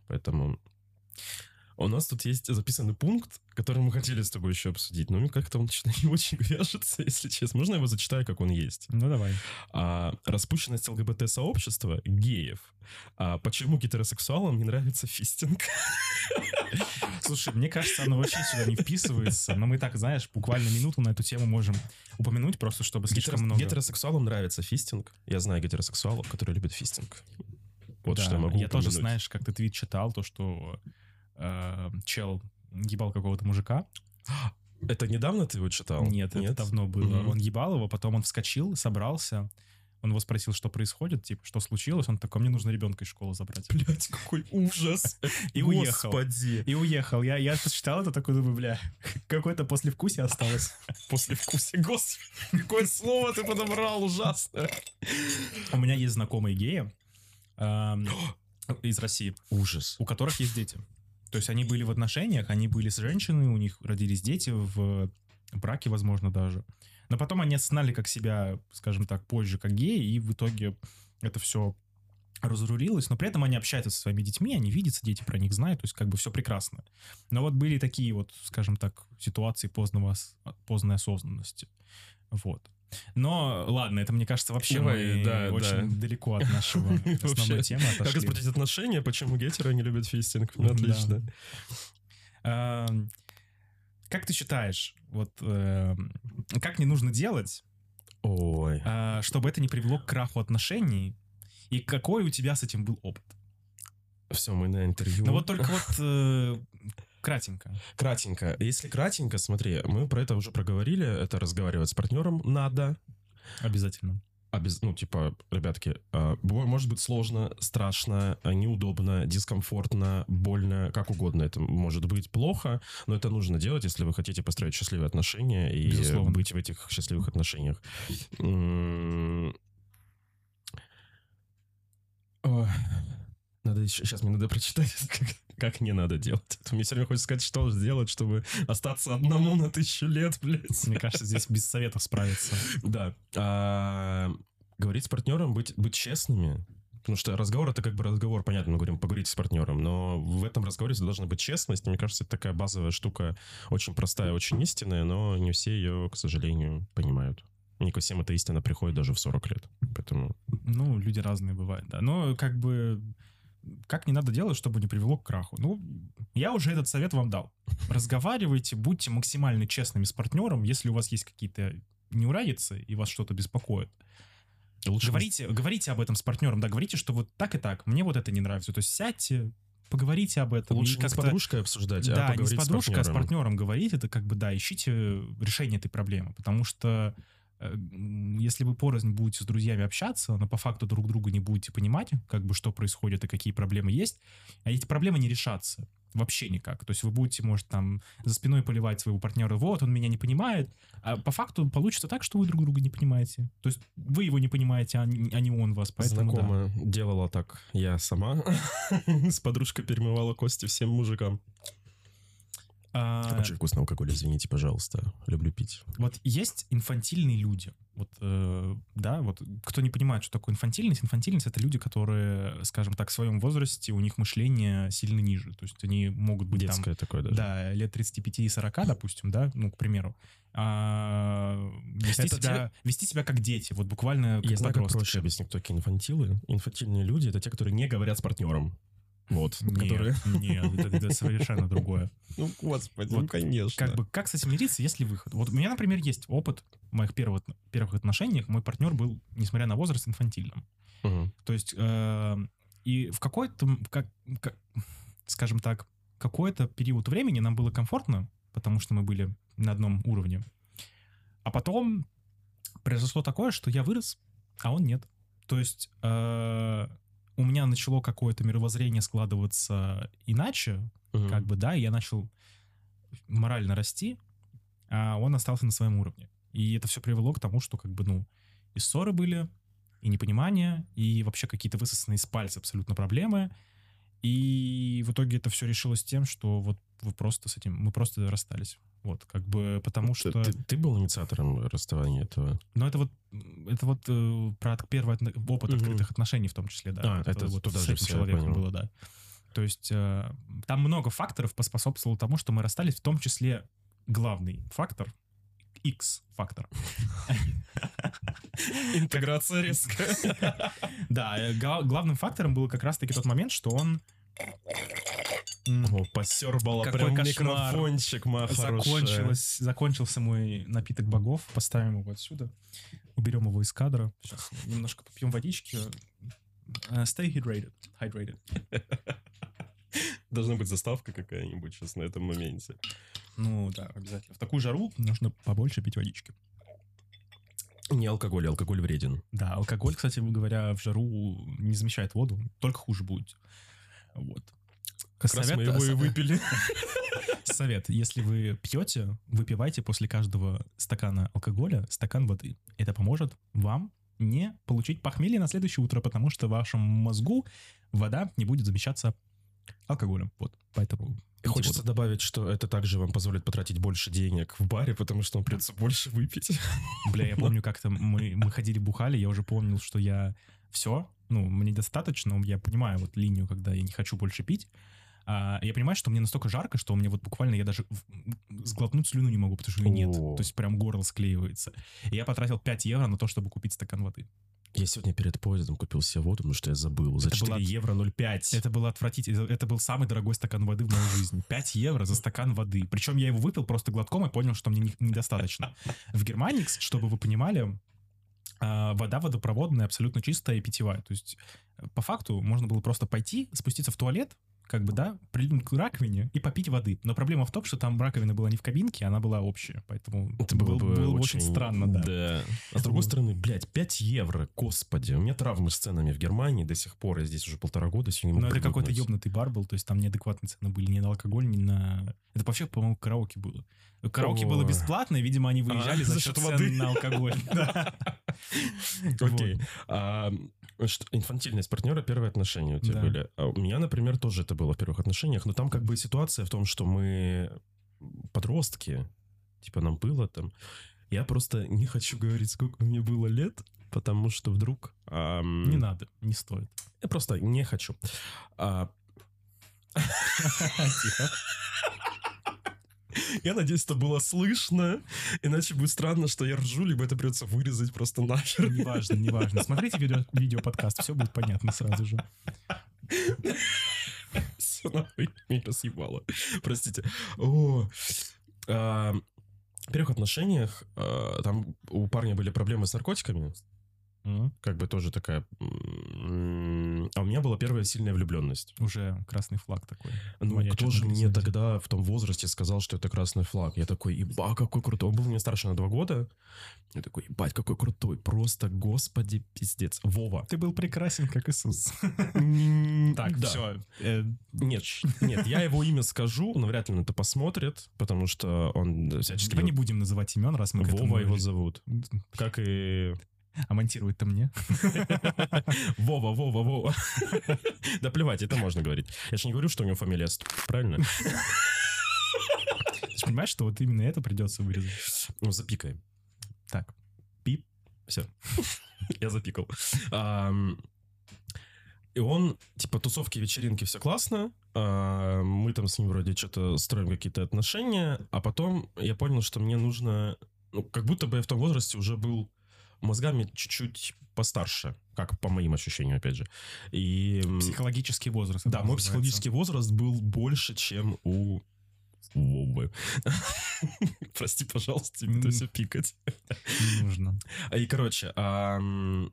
Поэтому... У нас тут есть записанный пункт, который мы хотели с тобой еще обсудить, но как-то он что-то [laughs] не очень вяжется, если честно. Можно я его зачитаю, как он есть? Ну, давай. А, распущенность ЛГБТ-сообщества геев. А, почему гетеросексуалам не нравится фистинг? [laughs] Слушай, мне кажется, оно вообще сюда не вписывается, но мы так, знаешь, буквально минуту на эту тему можем упомянуть, просто чтобы слишком Гетерос- много... Гетеросексуалам нравится фистинг. Я знаю гетеросексуалов, которые любят фистинг. Вот Да, что я могу Я тоже, упомянуть. знаешь, как ты твит читал, то, что э, чел ебал какого-то мужика. [gasps] Это недавно ты его читал? Нет, это давно было. Мгм. Он ебал его, потом он вскочил, собрался. Он его спросил, что происходит, типа, что случилось. Он такой, мне нужно ребенка из школы забрать. Блять, какой ужас. [laughs] И уехал. Господи. И уехал. Я, я почитал это, такой думаю, бля, какое-то послевкусие осталось. [laughs] После вкуса. Господи, какое слово ты подобрал ужасно. У меня есть знакомые геи эм, [gasps] из России, Ужас. у которых есть дети. То есть они были в отношениях, они были с женщиной, у них родились дети в браке, возможно, даже. Но потом они осознали как себя, скажем так, позже как геи, и в итоге это все разрулилось, но при этом они общаются со своими детьми, они видятся, дети про них знают, то есть как бы все прекрасно. Но вот были такие вот, скажем так, ситуации позднего, ос- поздной осознанности. Вот. Но ладно, это, мне кажется, вообще Давай, мы да, очень да. далеко от нашего [laughs] основной темы Как отошли. испортить отношения? Почему гетеры не любят фистинг? Отлично. Как ты считаешь, вот эм, как не нужно делать, Ой. э, чтобы это не привело к краху отношений? И какой у тебя с этим был опыт? Все, мы на интервью. Ну вот только вот э, кратенько. Кратенько. Если кратенько, смотри, мы про это уже проговорили. Это разговаривать с партнером надо. Обязательно. А без, ну, типа, ребятки, а, может быть сложно, страшно, а, неудобно, дискомфортно, больно, как угодно. Это может быть плохо, но это нужно делать, если вы хотите построить счастливые отношения и Безусловно. быть в этих счастливых отношениях. Надо еще, сейчас мне надо прочитать, [laughs] как, как не надо делать. Это мне время хочется сказать, что сделать, чтобы остаться одному на тысячу лет, блядь. Мне кажется, здесь без советов справиться. Да. А, говорить с партнером, быть, быть честными. Потому что разговор это как бы разговор, понятно, мы говорим, поговорить с партнером, но в этом разговоре должна быть честность. Мне кажется, это такая базовая штука, очень простая, очень истинная, но не все ее, к сожалению, понимают. Не ко всем эта истина приходит даже в 40 лет. Поэтому Ну, люди разные бывают, да. Но как бы как не надо делать, чтобы не привело к краху? Ну, я уже этот совет вам дал. [laughs] Разговаривайте, будьте максимально честными с партнером, если у вас есть какие-то неурядицы и вас что-то беспокоит. лучше... Говорите, говорите об этом с партнером, да, говорите, что вот так и так, мне вот это не нравится. То есть сядьте, поговорите об этом. Лучше не с подружкой обсуждать, да, а не с подружкой, а с партнером. говорить, это как бы, да, ищите решение этой проблемы, потому что если вы порознь будете с друзьями общаться, но по факту друг друга не будете понимать, как бы, что происходит и какие проблемы есть, а эти проблемы не решатся вообще никак. То есть вы будете, может, там за спиной поливать своего партнера, вот, он меня не понимает, а по факту получится так, что вы друг друга не понимаете. То есть вы его не понимаете, а не, а не он вас, поэтому да. Знакомая делала так я сама. [laughs] С подружкой перемывала кости всем мужикам. А, Очень вкусный алкоголь, извините, пожалуйста. Люблю пить. Вот есть инфантильные люди. Вот, э, да, вот кто не понимает, что такое инфантильность, инфантильность это люди, которые, скажем так, в своем возрасте, у них мышление сильно ниже. То есть они могут быть там, Детское такое даже. да, лет 35 и 40, допустим, да, ну, к примеру. А, вести, Это себя, вести себя как дети, вот буквально как Я знаю, как проще объяснить, кто такие инфантилы. Инфантильные люди — это те, которые не говорят с партнером. Вот, Нет, [laughs] которые... нет, это, это совершенно другое. Ну, господи, Вот ну, конечно. Как бы, как с этим мириться, есть ли выход? Вот у меня, например, есть опыт в моих первых, первых отношениях. Мой партнер был, несмотря на возраст, инфантильным. Мгм. То есть, э, и в какой-то, как, как- скажем так, какой-то период времени нам было комфортно, потому что мы были на одном уровне. А потом произошло такое, что я вырос, а он нет. То есть э, у меня начало какое-то мировоззрение складываться иначе, Мгм. как бы, да, и я начал морально расти, а он остался на своем уровне. И это все привело к тому, что, как бы, ну, и ссоры были, и непонимание, и вообще какие-то высосанные из пальца абсолютно проблемы. И в итоге это все решилось тем, что вот вы просто с этим, мы просто расстались. Вот, как бы, потому Ты- что... Ты, ты был инициатором расставания этого? Но это вот, это вот э, про первый отно- опыт Мгм. открытых отношений в том числе, да. А, Вот это вот туда с же этим человеком было, да. То есть э, там много факторов поспособствовало тому, что мы расстались, в том числе главный фактор X-фактор. Интеграция резкая. [laughs] Да, э, гла- главным фактором был как раз-таки тот момент, что он О, посербала Какой прям кошмар. микрофончик, моя закончилось, закончился мой напиток богов. Поставим его отсюда. Уберем его из кадра. Сейчас немножко попьем водички. Э, Stay hydrated. hydrated. Должна быть заставка какая-нибудь сейчас на этом моменте. Ну да, обязательно. В такую жару нужно побольше пить водички. Не алкоголь, алкоголь вреден. Да, алкоголь, кстати говоря, в жару не замещает воду, только хуже будет. Вот. Как раз мы его и выпили. Совет. Если вы пьете, выпивайте после каждого стакана алкоголя стакан воды. Это поможет вам не получить похмелье на следующее утро, потому что в вашем мозгу вода не будет замещаться алкоголем. Вот, поэтому... Хочется воду. добавить, что это также вам позволит потратить больше денег в баре, потому что вам придется больше выпить. Бля, я помню, как-то мы, мы ходили бухали, я уже помнил, что я все, ну, мне достаточно, я понимаю вот линию, когда я не хочу больше пить. А, я понимаю, что мне настолько жарко, что мне вот буквально я даже сглотнуть слюну не могу, потому что ее нет. О. То есть прям горло склеивается. И я потратил 5 евро на то, чтобы купить стакан воды. Я сегодня перед поездом купил себе воду, потому что я забыл. За Это 4 была- евро 0,5. Это было отвратительно. Это был самый дорогой стакан воды в моей жизни. 5 евро за стакан воды. Причем я его выпил просто глотком и понял, что мне не- недостаточно. В Германии, чтобы вы понимали, а, вода водопроводная, абсолютно чистая и питьевая. То есть, э, по факту, можно было просто пойти, спуститься в туалет, как бы, да, прилипнуть к раковине и попить воды. Но проблема в том, что там раковина была не в кабинке, она была общая. Поэтому Это было, бы было очень странно, да. А с другой стороны, блядь, 5 евро, господи. У меня травмы с ценами в Германии до сих пор. Я здесь уже полтора года, сегодня не могу Но это какой-то ебнутый бар был, то есть там неадекватные цены были ни на алкоголь, ни на... Это вообще, по-моему, караоке было. Караоке О. было бесплатно, и, видимо, они выезжали А, за за счет воды. на алкоголь. [laughs] Окей. А, инфантильность партнера, первые отношения у тебя были. А у меня, например, тоже это было в первых отношениях, но там как бы ситуация в том, что мы подростки, типа нам было там. Я просто не хочу говорить, сколько мне было лет, потому что вдруг... Не надо, не стоит. Я просто не хочу. А, [laughs] Тихо. [laughs] я надеюсь, это было слышно, иначе будет странно, что я ржу, либо это придется вырезать просто нахер. Неважно, неважно. Смотрите видео, видеоподкаст, все будет понятно сразу же. Все нахуй меня съебало. Простите. О, а, в первых отношениях а, там у парня были проблемы с наркотиками. Как бы тоже такая... А у меня была первая сильная влюбленность. Уже красный флаг такой. Ну, Маячит кто же мне тогда в том возрасте сказал, что это красный флаг? Я такой, еба, какой крутой. Он был мне старше на два года. Я такой, ебать, какой крутой. Просто, господи, пиздец. Вова. Ты был прекрасен, как Иисус. Так, да. все. Нет, нет, я его имя скажу, но вряд ли он это посмотрит, потому что он всячески... Давай не будем называть имен, раз мы Вова его зовут. Как и... А монтировать-то мне. [laughs] Вова, Вова, Вова. [laughs] Да плевать, это можно говорить. Я же не говорю, что у него фамилия правильно? [laughs] Ты же понимаешь, что вот именно это придется вырезать? Ну, запикаем. Так. Пип. Все. Я запикал. И он, типа, тусовки, вечеринки, все классно. А, Мы там с ним вроде что-то строим какие-то отношения. А потом я понял, что мне нужно... Ну, как будто бы я в том возрасте уже был мозгами чуть-чуть постарше. Как по моим ощущениям, опять же. И... Психологический возраст. Да, мой называется. психологический возраст был больше, чем у Вовы. [laughs] Прости, пожалуйста, тебе это все пикать. Не нужно. И, короче, в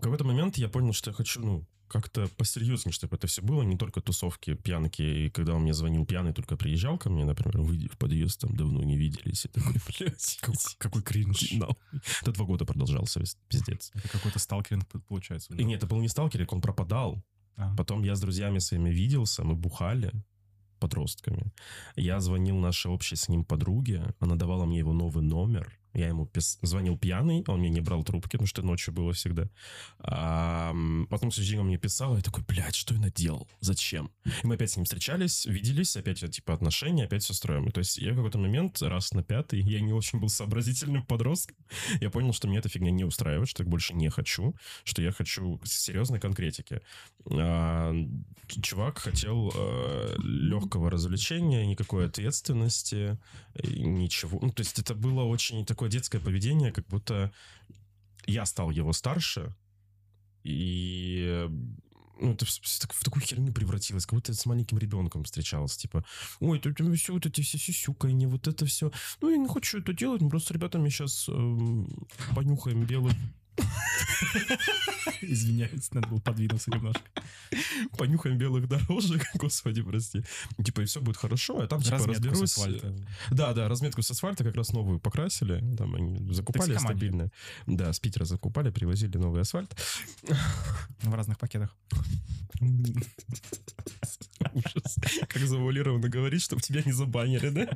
какой-то момент я понял, что я хочу, ну, как-то посерьезнее, чтобы это все было, не только тусовки, пьянки. И когда он мне звонил пьяный, только приезжал ко мне, например, выйди в подъезд, там давно не виделись. И такой, блядь, Как- Какой кринж. нахуй». Это два года продолжался, пиздец. Это какой-то сталкеринг получается. И нет, это был не сталкерик, он пропадал. А. Потом я с друзьями своими виделся, мы бухали подростками. Я звонил нашей общей с ним подруге, она давала мне его новый номер. Я ему пис- звонил пьяный, он мне не брал трубки, потому что ночью было всегда. А, потом день он мне писал, я такой, блядь, что я наделал? Зачем? И мы опять с ним встречались, виделись, опять э, типа отношения, опять все строим. И То есть я в какой-то момент, раз на пятый, я не очень был сообразительным подростком, я понял, что мне эта фигня не устраивает, что я больше не хочу, что я хочу серьезной конкретики. А, чувак хотел легкого развлечения, никакой ответственности, и ничего. Ну, то есть это было очень такое детское поведение, как будто я стал его старше, и э, ну, это в, в так- в такую херню превратилось, как будто я с маленьким ребенком встречался, типа, ой, тут все вот эти все сюсюканье, вот это все. Ну, я не хочу это делать, мы просто с ребятами сейчас понюхаем белых Извиняюсь, надо было подвинуться немножко. понюхаем белых дорожек, [laughs] господи, прости. Типа, и все будет хорошо, а там, типа, Разметку с разберусь. асфальта. Да, да, разметку с асфальта как раз новую покрасили, там они закупали стабильно. Да, с Питера закупали, привозили новый асфальт. В разных пакетах. [laughs] Ужас. Как завуалированно говорить, чтобы тебя не забанили, да?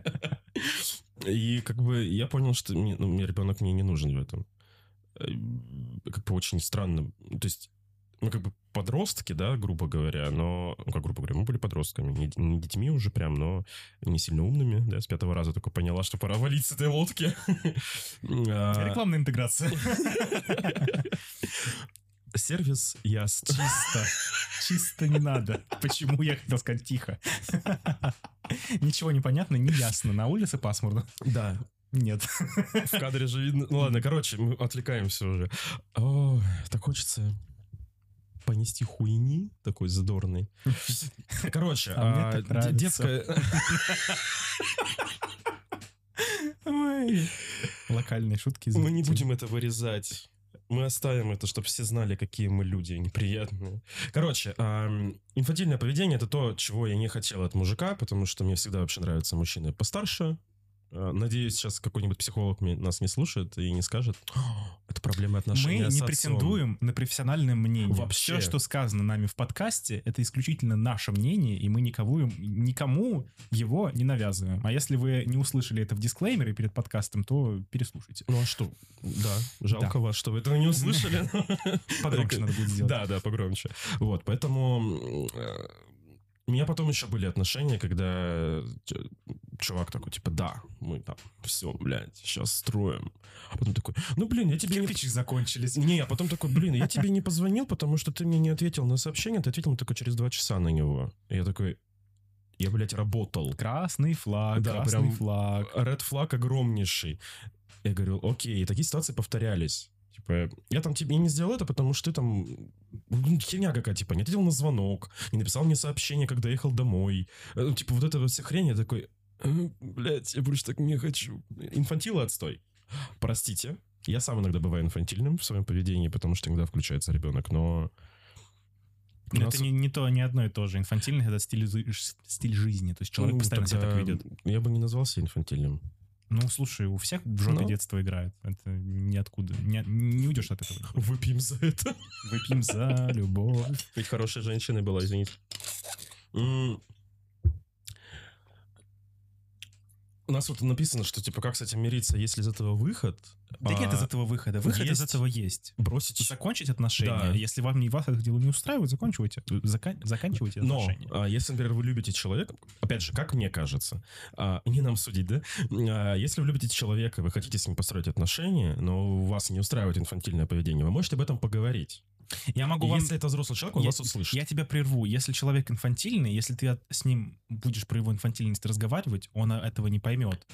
И как бы я понял, что мне, ну, мне ребенок мне не нужен в этом. Э, Как бы очень странно. То есть, ну, как бы подростки, да, грубо говоря, но, ну, как грубо говоря, мы были подростками, не, не детьми уже прям, но не сильно умными, да, с пятого раза только поняла, что пора валить с этой лодки. [laughs] А, Рекламная интеграция. Сервис Яст. Чисто. Чисто не надо. Почему я хотел сказать тихо? Ничего не понятно, не ясно. На улице пасмурно? Да, Нет. В кадре же видно. Ну ладно, короче, мы отвлекаемся уже. О, так хочется понести хуйни такой задорный. Короче, А а, нравится. детская... Ой. Локальные шутки. Мы не будем это вырезать. Мы оставим это, чтобы все знали, какие мы люди неприятные. Короче, ам, инфантильное поведение это то, чего я не хотел от мужика, потому что мне всегда вообще нравятся мужчины постарше. А, Надеюсь, сейчас какой-нибудь психолог нас не слушает и не скажет, «О, это проблемы Мы отношений с не отцом». претендуем на профессиональное мнение. Вообще. Все, что сказано нами в подкасте, это исключительно наше мнение, и мы никого, никому его не навязываем. А если вы не услышали это в дисклеймере перед подкастом, то переслушайте. Ну а что? Да, жалко вас, что вы этого не услышали. [laughs] Погромче надо будет сделать. Да, да, погромче. Вот, поэтому э, у меня потом еще были отношения, когда чувак такой, типа, да, мы там все, блядь, сейчас строим. А потом такой, ну, блин, я тебе не... Кирпичи закончились. Не, а потом такой, блин, я тебе не позвонил, потому что ты мне не ответил на сообщение, ты ответил только через два часа на него. И я такой, я, блядь, работал. Красный флаг, Да, красный прям флаг. Ред флаг огромнейший. Я говорю, окей, и такие ситуации повторялись. Типа, я там тебе не сделал это, потому что ты там... ну, Херня какая, типа, не ответил на звонок, не написал мне сообщение, когда ехал домой. Э, Ну, типа, вот это вот вся хрень, я такой... «Э, Блядь, я больше так не хочу. Инфантила отстой. Простите, Я сам иногда бываю инфантильным в своем поведении, потому что иногда включается ребенок, но... Это нас- не, не то, не одно и то же. Инфантильный — это стиль, стиль жизни. То есть человек ну, постоянно себя так ведет. Я бы не назвался инфантильным. Ну, слушай, у всех в жопе Ну. детство играет. Это ниоткуда. Не, не уйдешь от этого. [laughs] Выпьем за это. Выпьем за любовь. Ведь хорошей женщиной была, извините. М. У нас вот написано, что типа как с этим мириться, есть ли из этого выход? Да нет из А, этого выхода. Выход из есть. этого есть. бросить. Закончить отношения. Да. Если вам не вас это дело не устраивает, заканчивайте. Зака- заканчивайте Но отношения. а, если, например, вы любите человека, опять же, как мне кажется, а, не нам судить, да? А, если вы любите человека, вы хотите с ним построить отношения, но вас не устраивает инфантильное поведение, вы можете об этом поговорить. Я могу И вам... если это взрослый человек, он я, вас услышит. я тебя прерву. Если человек инфантильный, если ты с ним будешь про его инфантильность разговаривать, он а, этого не поймет.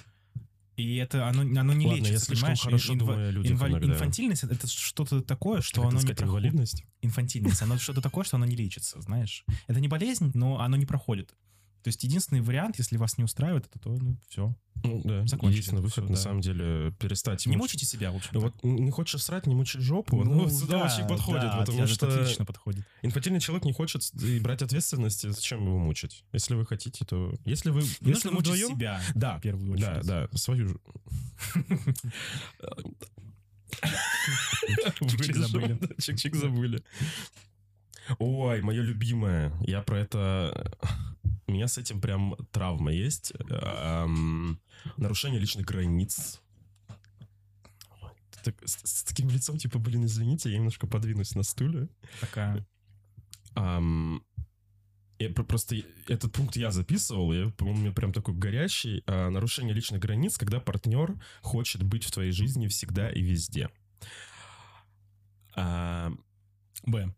И это оно, оно не Ладно, я лечится, слишком понимаешь? хорошо Инва- думаю о людях инваль- иногда. Инфантильность — это что-то такое, что Хотел оно не сказать, проходит. инвалидность. Инфантильность, оно что-то такое, что оно не лечится, знаешь. Это не болезнь, но оно не проходит. То есть единственный вариант, если вас не устраивает, это то, ну, все. Ну, да, Закончить единственный выход, всё, на да. самом деле, перестать... Не муч- мучите себя, в общем. Ну, Вот не хочешь срать, не мучай жопу. Ну, сюда да, очень подходит, да, потому что отлично подходит. инфантильный человек не хочет и брать ответственность, и зачем его мучить? Если вы хотите, то... Если вы... Не если нужно мучить вдвоем- себя Да, в первую да, очередь. да, свою же. [laughs] Чик-чик забыли. Да, Чик-чик забыли. Ой, мое любимое. Я про это... У меня с этим прям травма есть. Эм, Нарушение личных границ. Так- с, с таким лицом, типа, блин, извините, я немножко подвинусь на стуле. Такая. Ам, я про- просто этот пункт я записывал, я, по-моему, у меня прям такой горящий. а, нарушение личных границ, когда партнер хочет быть в твоей жизни всегда и везде. А, Б.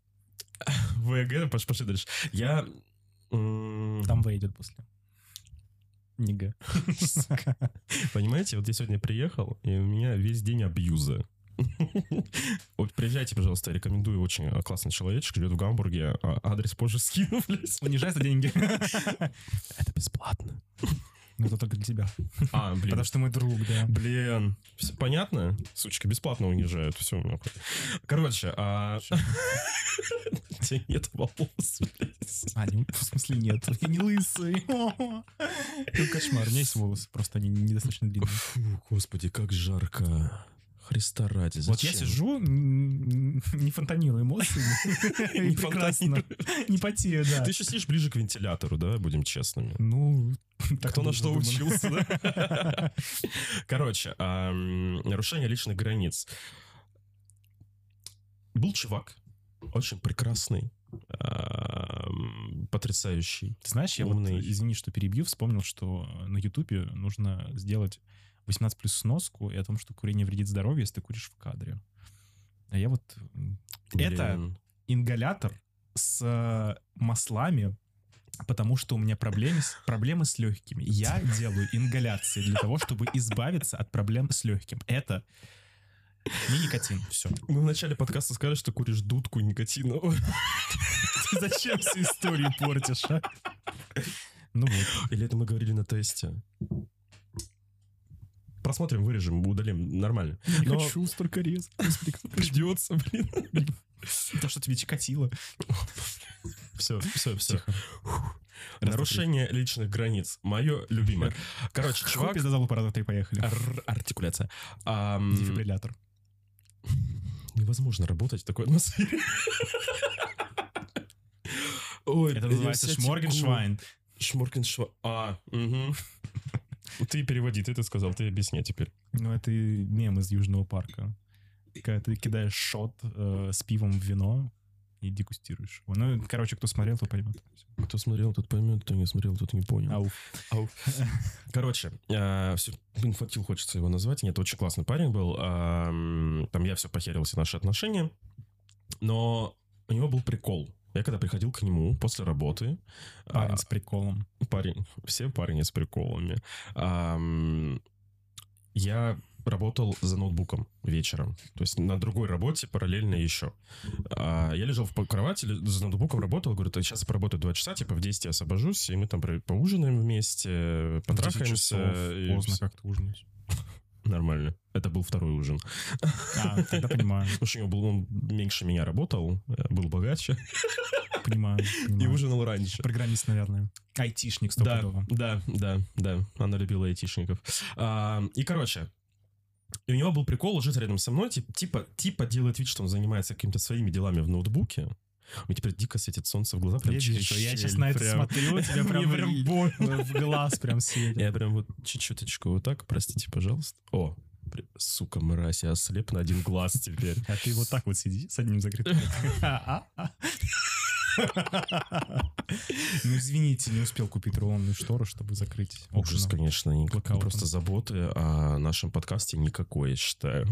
[laughs] ВГ, пош- пошли дальше. Я... Там В идет после. Не Г. [laughs] Понимаете, вот я сегодня приехал, и у меня весь день абьюза. [laughs] Вот приезжайте, пожалуйста, рекомендую, очень а, классный человечек, живет в Гамбурге, а, адрес позже скину, [laughs] блядь. Унижай за деньги. Это бесплатно. Ну, это только для тебя. [laughs] А, блин. Потому что мой друг, да. Блин, всё понятно? Сучка, бесплатно унижают. Все, Короче, а... У [laughs] тебя нет волос. А, в смысле нет. [laughs] Я не лысый. Ну, кошмар. У меня есть волосы, просто они недостаточно длинные. Фу, господи, как жарко. Христа ради, Вот я зачем? сижу, не фонтанирую эмоциями. [laughs] Прекрасно. Не потею, да. Ты еще сидишь ближе к вентилятору, да, будем честными. Ну, так Кто на что учился, да? [laughs] Короче, нарушение личных границ. Был чувак, очень прекрасный, потрясающий. Ты знаешь, я вот, извини, что перебью, вспомнил, что на Ютубе нужно сделать 18 плюс сноску и о том, что курение вредит здоровью, если ты куришь в кадре. А я вот... м, Это Блин. ингалятор с э, маслами, потому что у меня проблемы с, проблемы с легкими. Я делаю ингаляции для того, чтобы избавиться от проблем с легким. Это не никотин. Все. Мы в начале подкаста сказали, что куришь дудку никотиновую. Ты [laughs] зачем всю историю портишь, а? Ну вот. Или это мы говорили на тесте? Просмотрим, вырежем, удалим, нормально. Не Но- хочу столько резать. Придется, [laughs] блин. То, что тебе чикатило. Все, все, все. Нарушение личных границ. Мое любимое. Короче, Чувак, пизда залупа раза три поехали. Ар- Артикуляция. Дефибриллятор. Невозможно работать в такой атмосфере. Ой, Это называется шморгеншвайн. Шморгеншвайн. А, угу. Ты переводи, ты это сказал, ты объясни теперь. Ну, это мем из Южного парка. Когда ты кидаешь шот э, с пивом в вино и дегустируешь его. Ну, короче, кто смотрел, то поймет. Кто смотрел, тот поймет, кто не смотрел, тот не понял. Ау. Ау. [laughs] Короче, а, всё, инфантил хочется его назвать. Нет, очень классный парень был. Ам, Там я все похерил все наши отношения. Но у него был прикол. Я когда приходил к нему после работы, Парень а, с приколом. парень, все парни с приколами. Ам, я работал за ноутбуком вечером. То есть на другой работе параллельно еще. А, я лежал в кровати, за ноутбуком работал. Говорю, сейчас я поработаю два часа, типа в 10 я освобожусь, и мы там поужинаем вместе, потрахаемся. часов. и Поздно как-то ужинать. Нормально. Это был второй ужин. А, тогда понимаю. Потому что у него был, он меньше меня работал, э, был богаче Понимаю. и понимаю. ужинал раньше. Программист, наверное. Айтишник Да, стопудово. да, да, да. Она любила айтишников. А, и, короче, и у него был прикол ложиться рядом со мной, тип- типа, типа делает вид, что он занимается какими-то своими делами в ноутбуке. Мне теперь дико светит солнце в глаза. Прям Я через вижу, я сейчас на это прям. смотрю, тебя [laughs] прям, прям больно. в глаз прям светит. Я прям вот чуть-чуточку вот так, простите, пожалуйста. О, сука, мразь, я ослеп на один глаз теперь. А ты вот так вот сиди с одним закрытым. [laughs] Ну, извините, не успел купить рулонные шторы, чтобы закрыть Ужас, конечно, просто заботы о нашем подкасте никакой, я считаю.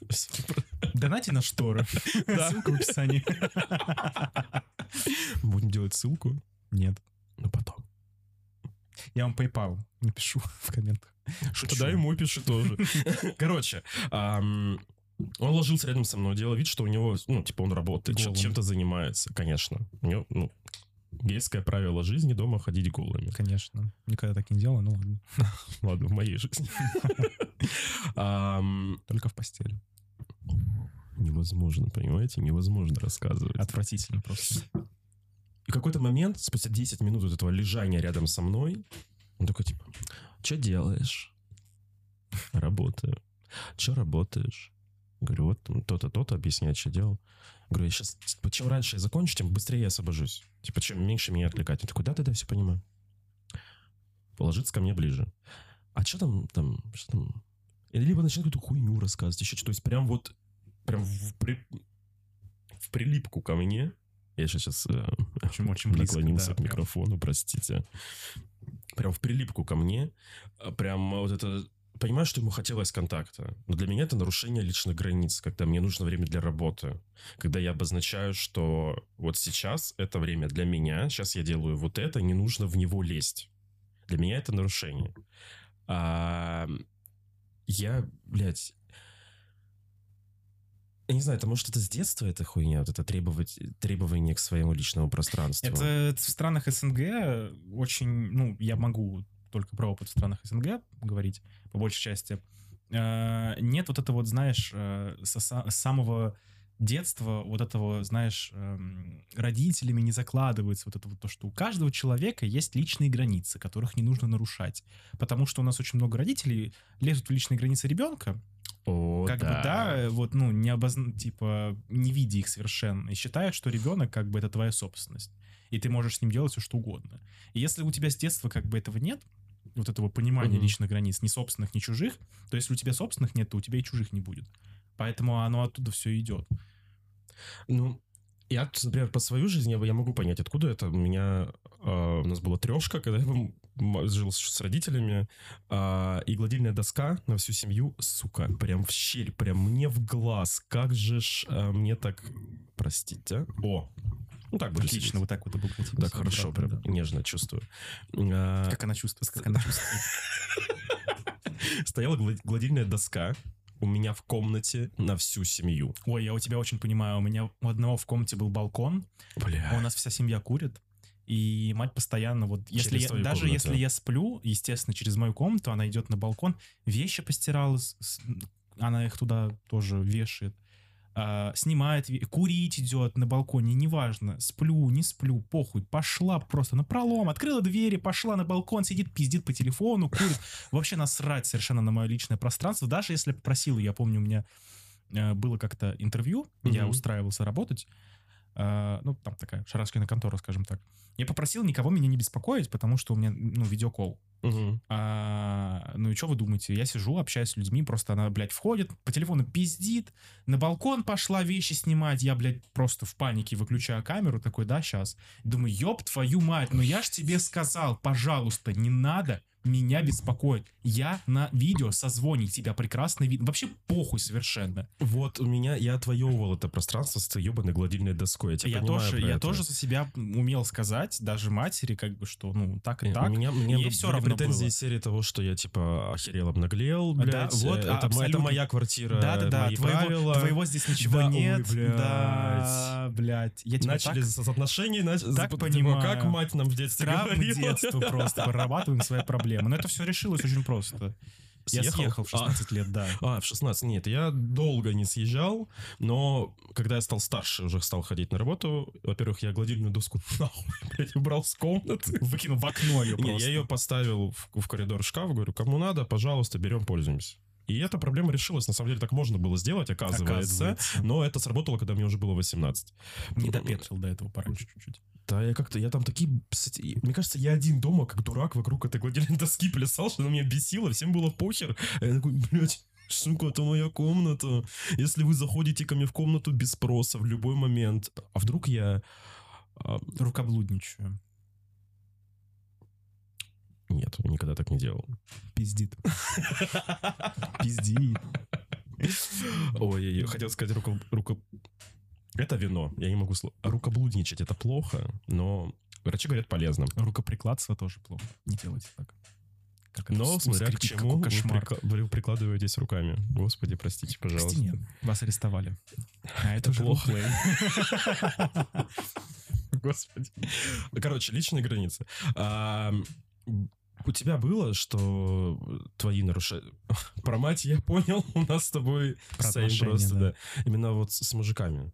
[laughs] Донайте на шторы. [laughs] Ссылка в описании. Будем делать ссылку, Нет. но потом. Я вам PayPal напишу в комментах. Шучу. Тогда ему пиши тоже. [laughs] Короче, он ложился рядом со мной, делал вид, что у него, ну, типа, он работает, Голым. чем-то занимается, конечно. У него, ну, гейское правило жизни дома ходить голыми. Конечно. Никогда так не делал, ну ладно. [laughs] Ладно, в моей жизни. [laughs] Только в постели. Невозможно, понимаете? Невозможно рассказывать. Отвратительно просто. И какой-то момент, спустя 10 минут вот этого лежания рядом со мной, он такой, типа, что делаешь? Работаю. Что работаешь? Говорю, вот то-то, то-то, объясняет, что делал. Говорю, я сейчас, типа, чем раньше я закончу, тем быстрее я освобожусь. Типа, чем меньше меня отвлекать. Он такой, да-да-да, все понимаю. Положиться ко мне ближе. А что там, там, что там? И либо начинает какую-то хуйню рассказывать, еще что-то. То есть прям вот, прям в, при- в прилипку ко мне. Я сейчас Очень, очень близко, наклонился да, к прям. микрофону, простите. Прям в прилипку ко мне. Прям вот это... Понимаю, что ему хотелось контакта. Но для меня это нарушение личных границ, когда мне нужно время для работы. Когда я обозначаю, что вот сейчас это время для меня, сейчас я делаю вот это, не нужно в него лезть. Для меня это нарушение. А, я, блядь... Я не знаю, это может это с детства эта хуйня, вот это требовать, требование к своему личному пространству. Это в странах СНГ очень, ну, я могу только про опыт в странах СНГ говорить, по большей части. Э, Нет вот этого, вот, знаешь, э, с самого детства вот этого, знаешь, эм, родителями не закладывается вот это вот то, что у каждого человека есть личные границы, которых не нужно нарушать. Потому что у нас очень много родителей лезут в личные границы ребенка, О, как бы, да, вот, ну, не обозна... типа, не видя их совершенно, и считают, что ребенок, как бы, это твоя собственность, и ты можешь с ним делать все, что угодно. И если у тебя с детства, как бы, этого нет, вот этого понимания Мгм. личных границ, ни собственных, ни чужих, то если у тебя собственных нет, то у тебя и чужих не будет. Поэтому оно оттуда все идет. Ну, я, например, по свою жизнь я, я могу понять, откуда это. У меня... э, у нас была трешка, когда я жил с, родителями, а, и гладильная доска на всю семью, сука, прям в щель, прям мне в глаз. Как же ж а, мне так... Простите. О! Ну так будет Отлично, вот так вот обогатить. Так хорошо, прям нежно чувствую. А, Как она чувствует, как она чувствует. [laughs] Стояла гла- гладильная доска у меня в комнате на всю семью. Ой, я у тебя очень понимаю, у меня у одного в комнате был балкон, Бля. А У нас вся семья курит. И мать постоянно, вот, если Через я, твою даже комнату. если я сплю, естественно, через мою комнату, она идет на балкон, вещи постирала, она их туда тоже вешает, а, снимает, курить идет на балконе, неважно, сплю, не сплю, похуй, пошла просто на пролом, открыла двери, пошла на балкон, сидит, пиздит по телефону, курит. Вообще насрать совершенно на мое личное пространство, даже если попросила, я помню, у меня э, было как-то интервью, я устраивался работать, а, ну, там такая шарашкина контора, скажем так. Я попросил никого меня не беспокоить, потому что у меня, ну, видеокол. Мгм. А, ну и что вы думаете? Я сижу, общаюсь с людьми, просто она, блядь, входит, по телефону пиздит, на балкон пошла вещи снимать, я, блядь, просто в панике выключаю камеру, такой, да, сейчас. Думаю, ёб твою мать, ну я ж тебе сказал, пожалуйста, не надо меня беспокоить. Я на видео созвоне тебя прекрасно видно. Вообще похуй совершенно. Вот у меня, я отвоевывал это пространство с ебаной гладильной доской. Я, тебя Я тоже, я это. тоже за себя умел сказать, даже матери, как бы, что, ну, так и так. У меня, мне ей были равно претензии было. серии того, что я, типа, охерел, обнаглел, Да, блядь. вот, это, а, это абсолютно. моя квартира, Да-да-да, твоего, правила. твоего здесь ничего Да, ой, нет. блядь. Да, блядь. Я тебя Начали так с отношений, нач... так типа, понимаю. как мать нам в детстве травм говорила. детства просто прорабатываем свои [laughs] проблемы. Но это все решилось очень просто. Я Съехал? съехал в 16 лет, да. А, в 16. Нет, я долго не съезжал, но когда я стал старше, уже стал ходить на работу, во-первых, я гладильную доску [laughs] нахуй, блядь, убрал с комнаты. Выкинул в окно ее Не, просто. я ее поставил в, в коридор шкаф, говорю, кому надо, пожалуйста, берем, пользуемся. И эта проблема решилась. На самом деле так можно было сделать, оказывается. Оказывается. Но это сработало, когда мне уже было 18. Не допетрил до этого пораньше чуть-чуть. Да, я как-то, я там такие, кстати, мне кажется, я один дома, как дурак, вокруг этой гладильной доски плясал, что она меня бесила, всем было похер. А я такой, блядь, сука, это моя комната. Если вы заходите ко мне в комнату без спроса в любой момент, а вдруг я... а, Рукоблудничаю. нет, никогда так не делал. Пиздит. [laughs] Пиздит. Ой, я хотел сказать руко... руко- Это вино, я не могу... сло- Рукоблудничать это плохо, но врачи говорят полезно. Рукоприкладство тоже плохо. Не делайте так. Как Но смотря к чему вы, кошмар. прикла- вы прикладываетесь руками. Господи, простите, пожалуйста. Прости, нет, вас арестовали. А это, Это плохо. [laughs] Господи. Короче, личные границы. А, у тебя было, что твои нарушения... [laughs] Про мать я понял, у нас с тобой Про просто, да. да. Именно вот с мужиками.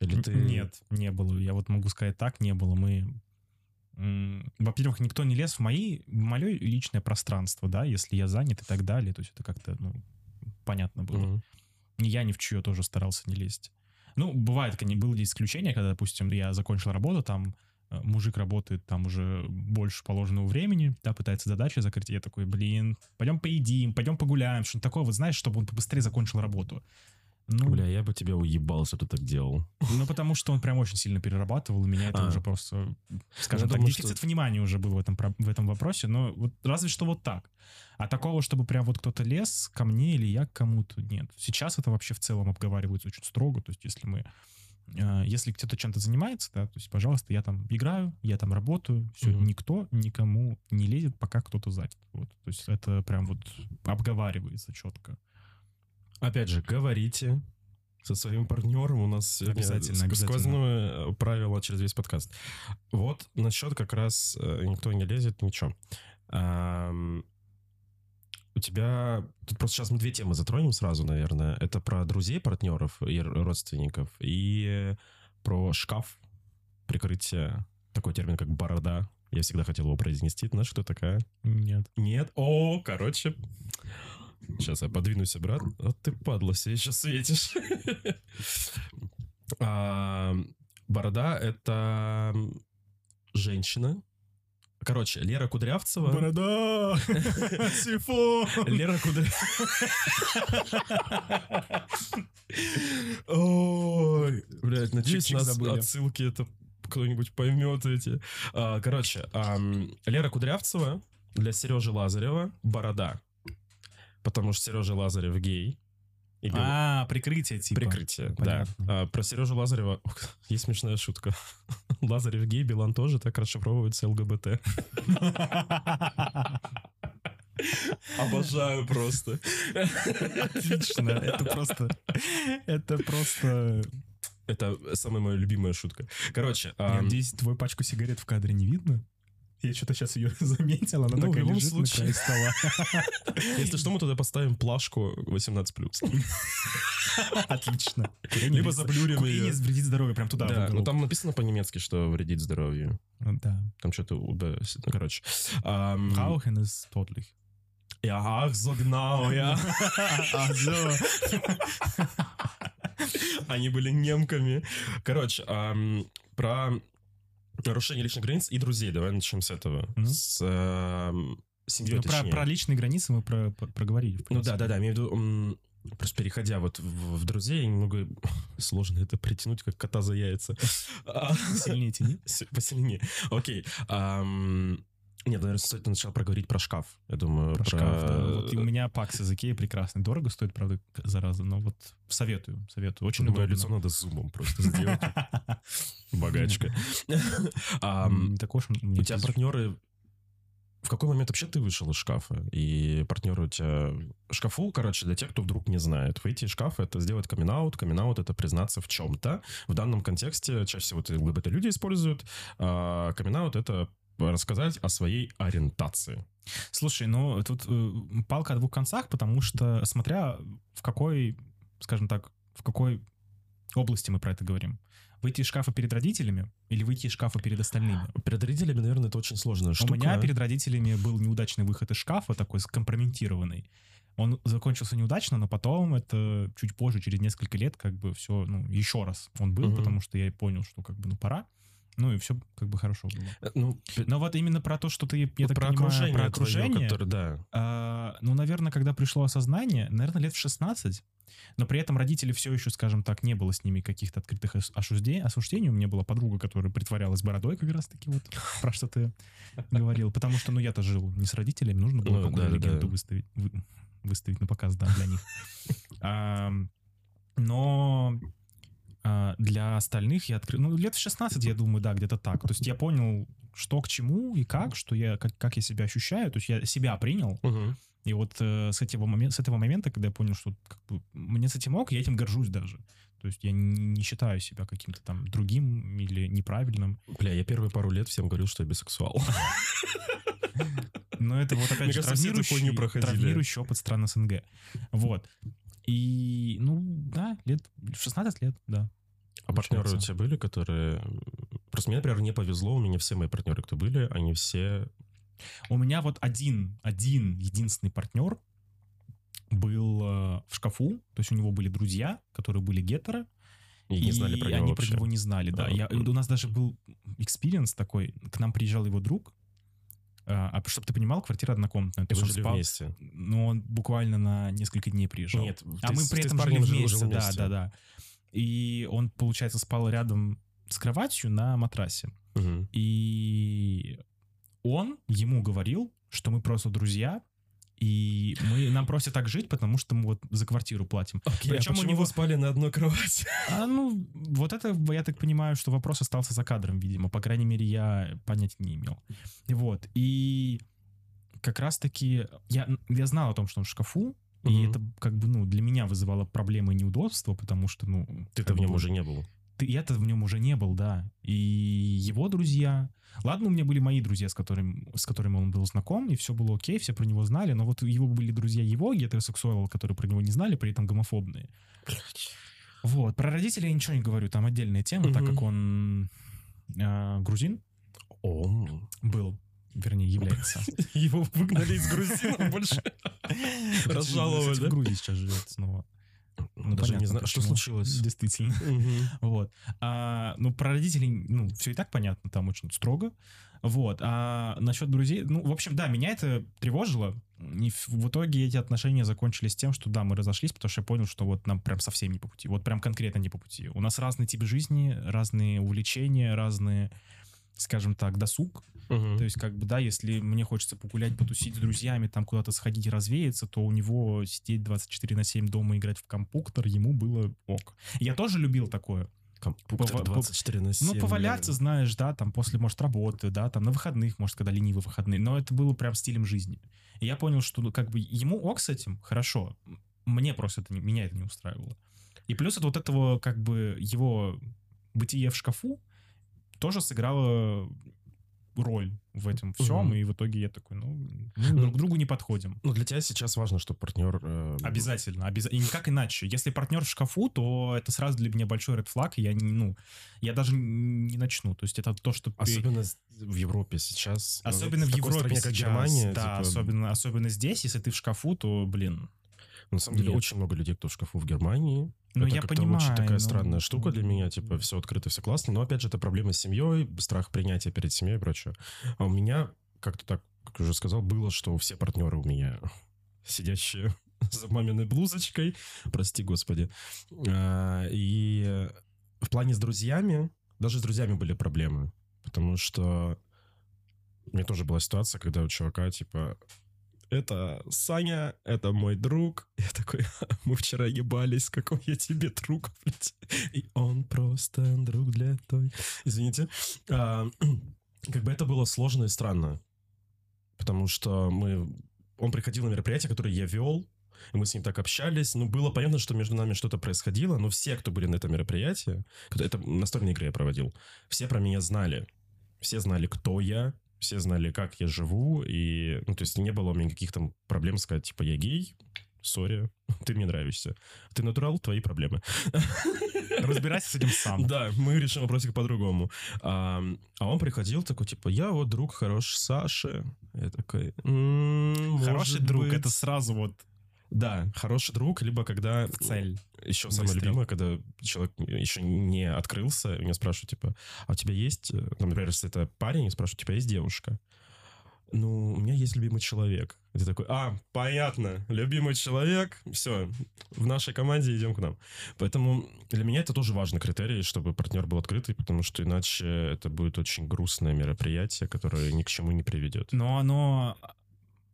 Или ты... Нет, не было. Я вот могу сказать так, не было. Мы... Во-первых, никто не лез в мои, в мое личное пространство, да, если я занят и так далее. То есть это как-то, ну, понятно было. И Я ни в чье тоже старался не лезть. Ну, бывает, конечно, были исключения, когда, допустим, я закончил работу, там э, мужик работает там уже больше положенного времени, да, пытается задачи закрыть, и я такой, блин, пойдем поедим, пойдем погуляем, что-нибудь такое, вот знаешь, чтобы он побыстрее закончил работу. Ну, Бля, я бы тебя уебал, если бы ты так делал. ну, потому что он прям очень сильно перерабатывал, и меня это А. уже просто, скажем Я так, думаю, дефицит что- внимания уже был в этом, в этом вопросе, но вот разве что вот так. А такого, чтобы прям вот кто-то лез ко мне или я к кому-то, нет. Сейчас это вообще в целом обговаривается очень строго, то есть если мы э, если кто-то чем-то занимается, да, то есть, пожалуйста, я там играю, я там работаю, все, Мгм. никто никому не лезет, пока кто-то занят. Вот. То есть это прям вот обговаривается четко. Опять же, говорите со своим партнером. У нас сегодня Обязательно, обязательно. сквозное э, правило через весь подкаст. Вот насчет как раз э, никто не лезет, ничего. У тебя... Тут просто сейчас мы две темы затронем сразу, наверное. Это про друзей, партнеров и родственников. И про шкаф, прикрытие. Такой термин, как борода. Я всегда хотел его произнести. Знаешь, кто такая? Нет. Нет. О, короче. Сейчас я подвинусь обратно. Вот ты падла, себе сейчас светишь. [laughs] А, Борода — это женщина. Короче, Лера Кудрявцева... Борода! [laughs] Сифон! Лера Кудрявцева... [laughs] Ой, блядь, надеюсь, нас отсылки это кто-нибудь поймет эти. А, Короче, Лера Кудрявцева для Сережи Лазарева борода. Потому что Сережа Лазарев гей. И говорит- А, прикрытие типа. Прикрытие, Понятно. да. А, про Сережу Лазарева [laughs] есть смешная шутка. [laughs] Лазарев гей, Билан тоже, так расшифровывается ЛГБТ. [laughs] Обожаю просто. Отлично. Это просто... Это просто... Это самая моя любимая шутка. Короче, надеюсь, твою пачку сигарет в кадре не видно? Я что-то сейчас ее [laughs] заметил, она Ну, в такая любом лежит на случае. краю стола. [laughs] если что, мы туда поставим плашку 18+. [laughs] Отлично. Курение Либо заблюрим Курение ее. вредит здоровью, прям туда. в Да, ну там написано по-немецки, что вредит здоровью. Да. Там что-то... Ну, короче. Rauchen ist tödlich. Ja, ach, so genau, ja. So. Они были немками. Короче, про нарушение личных границ и друзей. Давай начнем с этого. Мгм. С ам, семьей, Ну, про, про личные границы мы про, про- проговорили. Ну да, да, да, имею в виду, просто переходя вот в, в друзей, немного [laughs] сложно это притянуть, как кота за яйца. [laughs] Сильнее тяни. [laughs] Посильнее. Окей. Ам, Нет, наверное, стоит сначала проговорить про шкаф. Я думаю, Про шкаф, да. Вот и у меня пакс из Икеи прекрасный. Дорого стоит, правда, зараза, но вот советую, советую. Очень Думаю, удобно. лицо надо зумом просто сделать. [laughs] Богачка. [laughs] Уж У тебя партнеры... В какой момент вообще ты вышел из шкафа? И партнеры у тебя... Шкафу, короче, для тех, кто вдруг не знает. Выйти из шкафа — это сделать камин-аут. Камин-аут — это признаться в чем-то. В данном контексте чаще всего это ЛГБТ-люди используют. А камин-аут — это рассказать о своей ориентации. Слушай, ну тут э, палка о двух концах, потому что смотря в какой, скажем так, в какой области мы про это говорим. Выйти из шкафа перед родителями или выйти из шкафа перед остальными? Перед родителями, наверное, это очень штука. У меня перед родителями был неудачный выход из шкафа, такой скомпрометированный. Он закончился неудачно, но потом это чуть позже, через несколько лет, как бы все, ну, еще раз он был, Мгм. потому что я понял, что как бы, ну, пора. Ну, и все как бы хорошо было. Э, Ну, Но вот именно про то, что ты, я вот так про понимаю, окружение, про окружение, которое, да. а, ну, наверное, когда пришло осознание, наверное, лет в 16, но при этом родители все еще, скажем так, не было с ними каких-то открытых ос- осуждений. осуждений. У меня была подруга, которая притворялась бородой как раз-таки, вот [laughs] про что ты говорил. Потому что, ну, я-то жил не с родителями, нужно было Ну, какую-то да-да-да. легенду выставить, вы- выставить на показ, да, для них. [laughs] Но для остальных я открыл... Ну, лет в 16, я думаю, да, где-то так. То есть я понял, что к чему и как, что я, как, как я себя ощущаю. То есть я себя принял, Мгм. и вот э, с, этого момента, с этого момента, когда я понял, что как бы, мне с этим ок, я этим горжусь даже. То есть я не, не считаю себя каким-то там другим или неправильным. Бля, я первые пару лет всем говорил, что я бисексуал. Но это вот опять же травмирующий, травмирующий опыт стран СНГ. Вот. И, ну, да, лет, в 16 лет, да. А партнеры у Получается. тебя были, которые... Просто мне, например, не повезло, у меня все мои партнеры, кто были, они все... У меня вот один, один единственный партнер был э, в шкафу, то есть у него были друзья, которые были гетеро, И не знали про него они вообще. про него не знали, да. А, Я- у нас даже был experience такой, к нам приезжал его друг, а, чтобы ты понимал, квартира однокомнатная. Есть вы жили спал, вместе. но он буквально на несколько дней приезжал. Нет, а ты мы при ты этом жили жил- вместе, жил да, вместе. да, да. И он, получается, спал рядом с кроватью на матрасе. Мгм. И он ему говорил, что мы просто друзья, и мы, нам просят так жить, потому что мы вот за квартиру платим. Окей, Причем а у него- спали на одной кровати? [laughs] А ну, вот это, я так понимаю, что вопрос остался за кадром, видимо. По крайней мере, я понятия не имел. Вот. И как раз-таки я, я знал о том, что он в шкафу, и Мгм. это как бы, ну, для меня вызывало проблемы и неудобства, потому что, ну... Ты-то в нем уже не был. Ты- я-то в нем уже не был, да. И его друзья. Ладно, у меня были мои друзья, с которыми, с которыми он был знаком, и все было окей, все про него знали, но вот его были друзья его, гетеросексуалы, которые про него не знали, при этом гомофобные. Вот. Про родителей я ничего не говорю, там отдельная тема, так Мгм. как он а, грузин О, был, вернее, является. [laughs] его выгнали из Грузина больше. [laughs] Разжаловали, в Грузии сейчас живет снова. Ну, Даже не понятно, знаю, что случилось. Действительно. Вот. А, ну, про родителей, ну, все и так понятно, там очень строго. Вот. А насчет друзей, ну, в общем, да, меня это тревожило. И в, итоге эти отношения закончились тем, что да, мы разошлись, потому что я понял, что вот нам прям совсем не по пути. Вот прям конкретно не по пути. У нас разные типы жизни, разные увлечения, разные, скажем так, досуг. Мгм. То есть, как бы, да, если мне хочется погулять, потусить с друзьями, там куда-то сходить развеяться, то у него сидеть 24 на 7 дома играть в компьютер, ему было ок. Я тоже любил такое. Компьютер Пова- 24 на 7. Ну, поваляться, знаешь, да, там после, может, работы, да, там на выходных, может, когда ленивые выходные, но это было прям стилем жизни. И я понял, что, ну, как бы, ему ок с этим, хорошо, мне просто это, не- меня это не устраивало. И плюс от вот этого, как бы, его бытие в шкафу тоже сыграло роль в этом всем, Мгм. и в итоге я такой, ну, мы друг другу не подходим. Ну, для тебя сейчас важно, что партнер... э, Обязательно, обяза- и никак иначе. Если партнер в шкафу, то это сразу для меня большой flag, и я не, ну, я даже не начну. То есть это то, что... Особенно в Европе сейчас. ну, Особенно в, такой Европе стране, как сейчас, Германия. да, типа, особенно, особенно здесь, если ты в шкафу, то, блин, На самом деле, Нет. очень много людей, кто в шкафу в Германии. ну это я как-то понимаю. очень такая но- странная штука для меня. Типа, все открыто, все классно. Но, опять же, это проблема с семьей, страх принятия перед семьей и прочее. А у меня, как-то так, как уже сказал, было, что все партнеры у меня [laughs] сидящие [laughs] за маминой блузочкой, прости господи. А, И в плане с друзьями, даже с друзьями были проблемы. Потому что у меня тоже была ситуация, когда у чувака, типа, это Саня, это мой друг. Я такой, мы вчера ебались, какой я тебе друг, блядь. И он просто друг для той. Извините. А, [clears throat] как бы это было сложно и странно. Потому что мы... Он приходил на мероприятие, которое я вел, и мы с ним так общались. Ну, было понятно, что между нами что-то происходило, но все, кто были на этом мероприятии, это настольные игры я проводил, все про меня знали. Все знали, кто я, все знали, как я живу, и, ну, то есть не было у меня никаких там проблем сказать, типа, я гей, сори, [laughs] ты мне нравишься. Ты натурал, твои проблемы. [laughs] Разбирайся с этим сам. Да, мы решим вопросик по-другому. А, а он приходил такой, типа, я вот друг хорош Саши. Я такой, «М, Хороший может друг, быть». это сразу вот Да, хороший друг, либо когда... в цель. Еще самое Выстрел. любимое, когда человек еще не открылся, и меня спрашивают, типа, а у тебя есть, э, ну, например, если это парень, и спрашивают, у тебя есть девушка? Ну, у меня есть любимый человек. И ты такой, а, понятно, любимый человек, все, в нашей команде идем к нам. Поэтому для меня это тоже важный критерий, чтобы партнер был открытый, потому что иначе это будет очень грустное мероприятие, которое ни к чему не приведет. Но оно,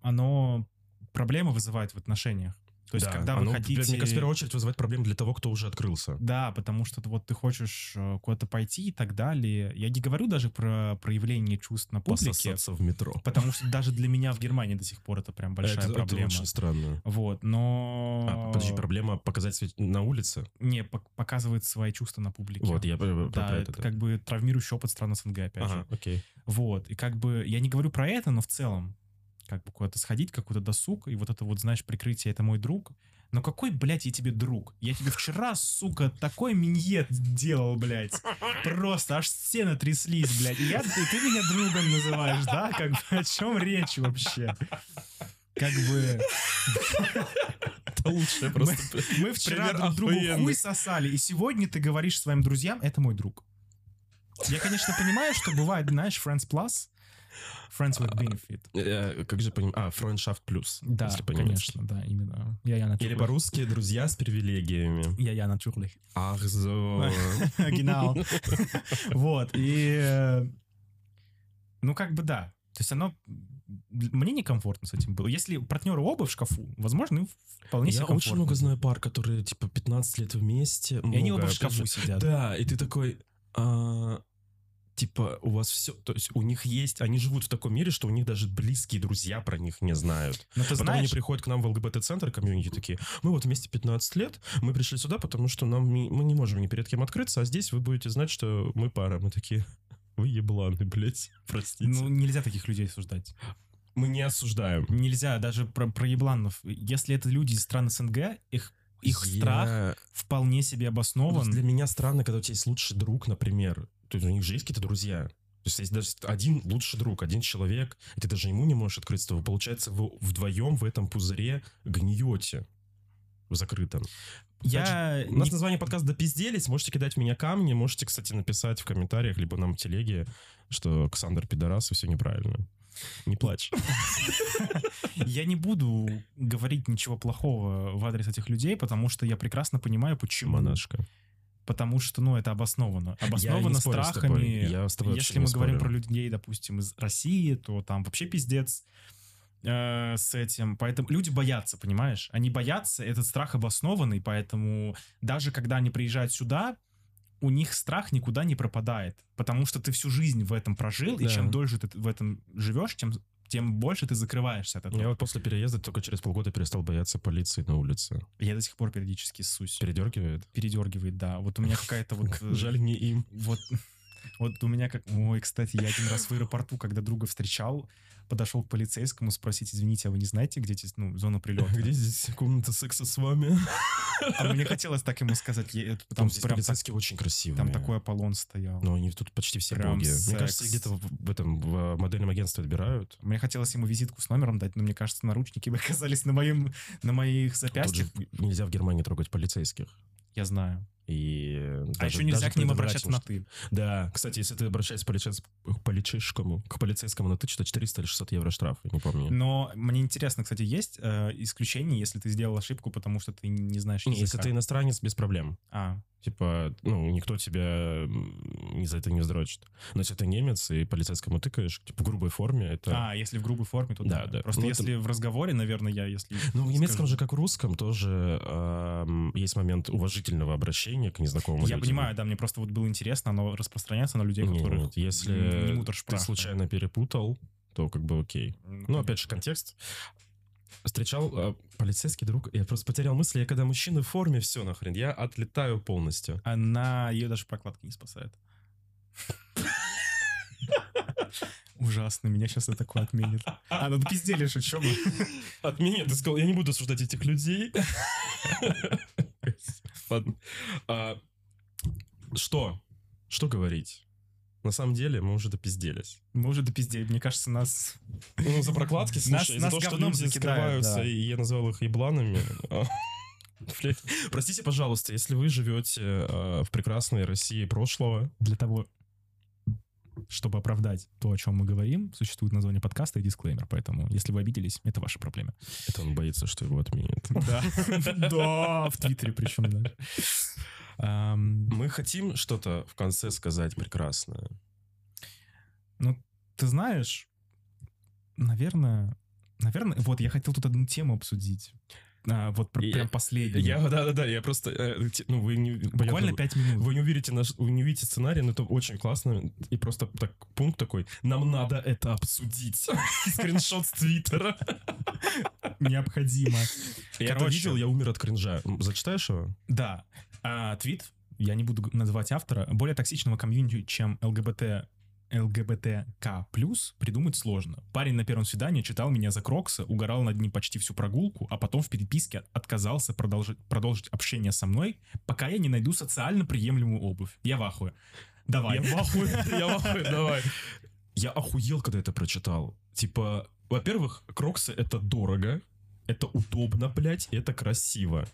оно проблемы вызывает в отношениях. То есть, Да, когда оно, вы хотите... Мне кажется, в первую очередь вызывает проблемы для того, кто уже открылся. Да, потому что вот ты хочешь э, куда-то пойти и так далее. Я не говорю даже про проявление чувств на публике, Пососаться в метро. потому что даже для меня в Германии до сих пор это прям большая это, это проблема. очень странно. Вот, но... А, подожди, проблема показать свет на улице? Не, пок- показывает свои чувства на публике. Вот, я про, про- Да, про это это. как бы травмирующий опыт стран СНГ, опять Ага, же. окей. Вот, и как бы, я не говорю про это, но в целом, как бы куда-то сходить, какой-то досуг, и вот это вот, знаешь, прикрытие, это мой друг. Но какой, блядь, я тебе друг? Я тебе вчера, сука, такой миньет делал, блядь. Просто аж стены тряслись, блядь. И я, ты, ты меня другом называешь, да? Как бы о чем речь вообще? Как бы Это лучшее просто. мы вчера Пример друг другу хуй сосали, и сегодня ты говоришь своим друзьям, это мой друг. Я, конечно, понимаю, что бывает, знаешь, Friends Plus, Friends with Benefit. Э, Как же понимать? А, френдшафт плюс. Да, конечно, да, именно. Я, я, Или по-русски «друзья с привилегиями». Я, я, natürlich. Ах, зо. Genau. Вот, и... э, Ну, как бы да. То есть оно... Мне некомфортно с этим было. Если партнеры оба в шкафу, возможно, им вполне себе Я очень комфортно. много знаю пар, которые, типа, 15 лет вместе. И они много, оба в шкафу же. сидят. Да, и ты такой... а, Типа, у вас все... То есть у них есть... Они живут в таком мире, что у них даже близкие друзья про них не знают. Но ты Потом они знаешь, приходят к нам в ЛГБТ-центр комьюнити такие, мы вот вместе 15 лет, мы пришли сюда, потому что нам мы не можем ни перед кем открыться, а здесь вы будете знать, что мы пара. Мы такие, вы ебланы, блядь, [laughs] простите. ну, нельзя таких людей осуждать. мы не осуждаем. Нельзя даже про, про ебланов. Если это люди из стран СНГ, их, их Я- страх вполне себе обоснован. Для меня странно, когда у тебя есть лучший друг, например. То есть у них же есть какие-то друзья. То есть есть даже один лучший друг, один человек, и ты даже ему не можешь открыться, вы, получается, вы вдвоем в этом пузыре гниете в закрытом. Я У нас не- название подкаста «Допизделись». Можете кидать в меня камни. Можете, кстати, написать в комментариях, либо нам в телеге, что Ксандр пидорас, и все неправильно. Не плачь. [laughs] Я не буду говорить ничего плохого в адрес этих людей, потому что я прекрасно понимаю, почему. Монашка. Потому что, ну, это обосновано. Обосновано страхами. Я с тобой Если мы говорим про людей, допустим, из России, то там вообще пиздец э, с этим. Поэтому люди боятся, понимаешь? Они боятся, этот страх обоснованный, поэтому даже когда они приезжают сюда, у них страх никуда не пропадает, потому что ты всю жизнь в этом прожил, и Да. чем дольше ты в этом живешь, тем, тем больше ты закрываешься от этого. Я вот после переезда только через полгода перестал бояться полиции на улице. Я до сих пор периодически ссусь. Передергивает? Передергивает, да. Вот у меня какая-то вот... э, Жаль не им. Вот, [laughs] вот у меня как... Ой, кстати, я один раз в аэропорту, когда друга встречал, подошел к полицейскому спросить, извините, а вы не знаете, где здесь, ну, зона прилета? [laughs] Где здесь комната секса с вами? [laughs] А мне хотелось так ему сказать, я- это Там здесь прям так- полицейские очень красивые. там такой Аполлон стоял. Но они тут почти все Прям боги. Мне секс. кажется, где-то в, в этом в модельном агентстве отбирают. Мне хотелось ему визитку с номером дать, но мне кажется, наручники бы [laughs] оказались на, моим, на моих Тут же запястьях. нельзя в Германии трогать полицейских. Я знаю. И а еще нельзя к ним обращаться на ты. Да, кстати, если ты обращаешься к полицейс- к полицейскому, к полицейскому на ты, что-то 400 или 600 евро штраф, я не помню. Но мне интересно, кстати, есть э, исключение, если ты сделал ошибку, потому что ты не знаешь Не, если языка? ты иностранец, без проблем. А, Типа, ну, никто тебя ни за это не вздрочит. Но если ты немец и полицейскому тыкаешь, типа, в грубой форме, это... а, если в грубой форме, то Да, да. да. Просто Ну, если в разговоре, наверное, я, если... Ну, в немецком скажу- же, как в русском, тоже эм, есть момент уважительного обращения к незнакомому Я людям. понимаю, да, мне просто вот было интересно, оно распространяется на людей, Не, которых... нет, если не ты муттершпрах, да. случайно перепутал, то как бы окей. Ну, опять же, контекст. Встречал э, полицейский друг, я просто потерял мысли, я когда мужчина в форме, все нахрен, я отлетаю полностью. Она ее даже прокладки не спасает. Ужасно, меня сейчас это такое отменит. А, ну пизделишь, о чем? От меня ты сказал, я не буду осуждать этих людей. Ладно. А, Что? Что говорить? На самом деле мы уже допизделись. Мы уже допиздели. Мне кажется, нас... Ну, за прокладки, Нас- слушай, за нас то, что люди закидают, скрываются, да. и я назвал их ебланами. а. Простите, пожалуйста, если вы живете а, в прекрасной России прошлого, Для того, чтобы оправдать то, о чем мы говорим, существует название подкаста и дисклеймер. Поэтому, если вы обиделись, это ваша проблема. это он боится, что его отменят. [laughs] Да, в Твиттере причем, да. Мы хотим что-то в конце сказать прекрасное. Ты знаешь, наверное, наверное, вот я хотел тут одну тему обсудить. А, вот пр- Я- прям последнюю. Я, да-да-да, я просто... э, те- Ну, вы не... Буквально пять минут. Вы не увидите наш, вы не увидите сценарий, но это очень классно. И просто так, пункт такой, нам надо это обсудить. [laughs] Скриншот с Твиттера. Необходимо. Я это видел, я умер от кринжа. Зачитаешь его? Да. А, твит, я не буду называть автора, более токсичного комьюнити, чем ЛГБТ ЛГБТК+, придумать сложно. Парень на первом свидании читал меня за Крокса, угорал над ним почти всю прогулку, а потом в переписке отказался продолжить, продолжить общение со мной, пока я не найду социально приемлемую обувь. Я в ахуе. Давай. Я в ахуе, я в ахуе, давай. Я охуел, когда это прочитал. Типа, во-первых, кроксы это дорого, это удобно, блядь, это красиво.